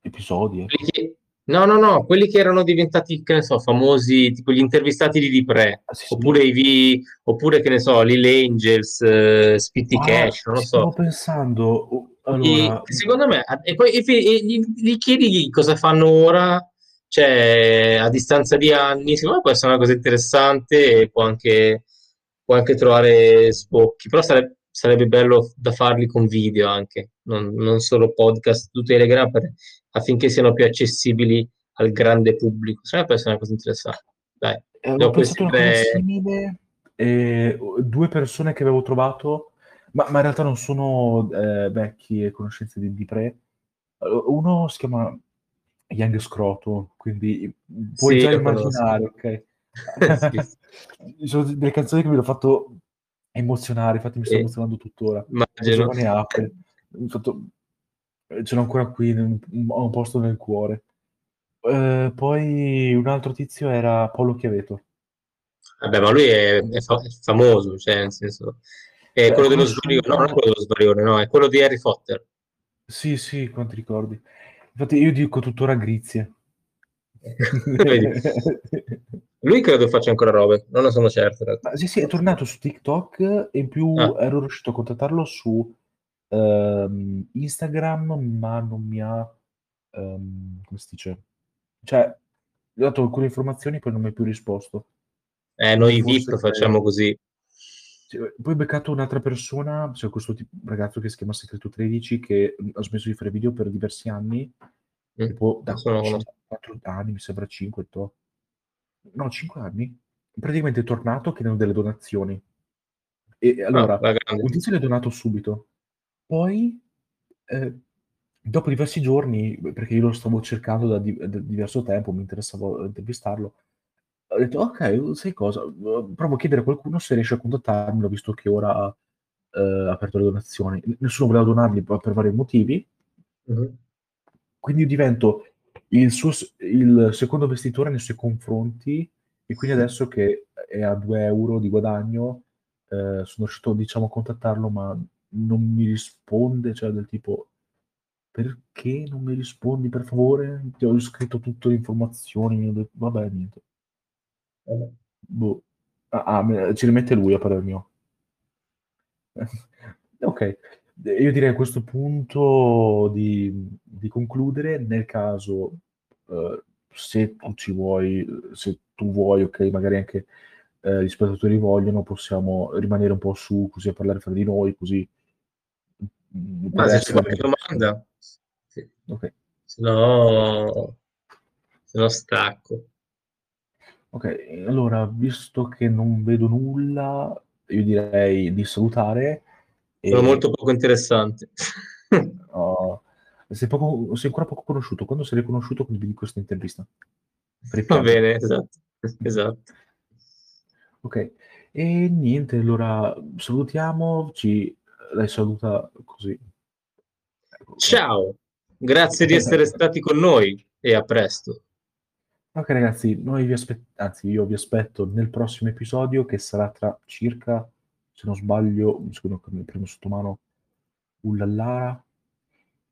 Speaker 1: Episodi, ecco.
Speaker 2: No, no, no, quelli che erano diventati, che ne so, famosi, tipo gli intervistati di Dipre,
Speaker 1: Ah, sì, sì.
Speaker 2: oppure i V, oppure che ne so, Lil Angels, eh, Spitty
Speaker 1: Ah,
Speaker 2: Cash, non lo so.
Speaker 1: stavo pensando. Oh,
Speaker 2: E
Speaker 1: Allora,
Speaker 2: secondo me, e poi e, e gli, gli chiedi cosa fanno ora, cioè a distanza di anni, secondo me può essere una cosa interessante e può anche, può anche trovare sbocchi, però sarebbe, sarebbe bello da farli con video anche, non, non solo podcast su Telegram, per- affinché siano più accessibili al grande pubblico. Secondo me può essere una cosa interessante. Dai,
Speaker 1: eh, ho
Speaker 2: dopo tre...
Speaker 1: simile. eh, due persone che avevo trovato, ma, ma in realtà non sono eh, vecchie conoscenze di Dipre. Uno si chiama Young Scroto, quindi puoi
Speaker 2: Sì,
Speaker 1: già immaginare, ok?
Speaker 2: Sì, sì.
Speaker 1: Ci sono delle canzoni che mi hanno fatto emozionare, infatti mi sto
Speaker 2: Sì,
Speaker 1: emozionando tuttora.
Speaker 2: immagino.
Speaker 1: Giovane Apple. Mi ha fatto- Ce l'ho ancora qui, ho un posto nel cuore. Eh, poi un altro tizio era Paolo Chiaveto.
Speaker 2: Vabbè, ma lui è, è fa- è famoso, cioè, nel senso, è
Speaker 1: Beh,
Speaker 2: quello dello svarione, no, non è quello dello svarione, no, è quello di Harry Potter.
Speaker 1: Sì, sì, quanti ricordi. Infatti io dico tuttora Grizie.
Speaker 2: Lui credo faccia ancora robe, non ne sono certo.
Speaker 1: Ma sì, sì, è tornato su TikTok e in più
Speaker 2: Ah,
Speaker 1: ero riuscito a contattarlo su ehm, Instagram, ma non mi ha, ehm, come si dice? Cioè, ho dato alcune informazioni, poi non mi ha più risposto.
Speaker 2: eh, noi VIP facciamo
Speaker 1: che...
Speaker 2: così.
Speaker 1: sì, Poi ho beccato un'altra persona, c'è questo tipo- ragazzo che si chiama Segreto 13, che ha smesso di fare video per diversi anni,
Speaker 2: Mm,
Speaker 1: tipo da
Speaker 2: conosco.
Speaker 1: 4 anni, mi sembra 5, no, 5 anni. Praticamente è tornato chiedendo delle donazioni. E
Speaker 2: Ah,
Speaker 1: allora,
Speaker 2: grande.
Speaker 1: un tizio le ha donato subito. Poi, eh, dopo diversi giorni, perché io lo stavo cercando da, di- da diverso tempo, mi interessava intervistarlo, ho detto, ok, sai cosa? Provo a chiedere a qualcuno se riesce a contattarmi, visto che ora ha eh, aperto le donazioni. Nessuno voleva donarli per vari motivi,
Speaker 2: Mhm.
Speaker 1: Quindi io divento il, suo, il secondo investitore nei suoi confronti e quindi adesso che è a 2 euro di guadagno eh, sono riuscito diciamo a contattarlo ma non mi risponde, cioè del tipo perché non mi rispondi per favore? Ti ho scritto tutte le informazioni, detto, vabbè niente.
Speaker 2: Vabbè.
Speaker 1: Boh. Ah, ah, ci rimette lui a parer mio. Ok, io direi a questo punto di, di concludere, nel caso eh, se tu ci vuoi, se tu vuoi, ok, magari anche eh, gli spettatori vogliono, possiamo rimanere un po' su, così a parlare fra di noi, così mm,
Speaker 2: Ma se c'è qualche domanda, sì.
Speaker 1: Ok,
Speaker 2: Se no, se no stacco.
Speaker 1: ok, allora, visto che non vedo nulla, io direi di salutare
Speaker 2: Sono
Speaker 1: e
Speaker 2: molto poco interessante.
Speaker 1: oh, sei, poco- sei ancora poco conosciuto. Quando sei conosciuto, condividi questa intervista.
Speaker 2: Va bene, esatto. Esatto.
Speaker 1: Ok, e niente, allora salutiamo, ci lei saluta così.
Speaker 2: Ciao, grazie di essere stati con noi. e a presto.
Speaker 1: Ok ragazzi, noi vi aspe- anzi io vi aspetto nel prossimo episodio che sarà tra circa, se non sbaglio, scusa che mi prendo sotto mano, ullallara,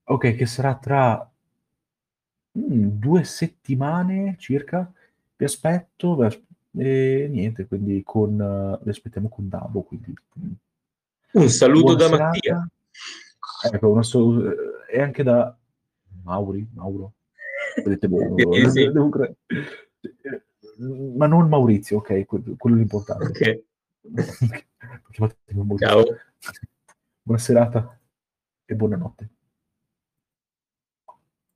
Speaker 1: ok, che sarà tra mm, due settimane circa, vi aspetto, vi as- e niente, quindi con, eh, vi aspettiamo con Dabo, quindi mm.
Speaker 2: Un saluto da
Speaker 1: serata.
Speaker 2: Mattia.
Speaker 1: Ecco, una so- e anche da Mauri, Mauro, vedete voi,
Speaker 2: Sì, sì.
Speaker 1: devo cre- ma non Maurizio, ok, que- quello è l'importante.
Speaker 2: Ok,
Speaker 1: Chiamatemi Maurizio.
Speaker 2: Ciao.
Speaker 1: Buona serata e buonanotte.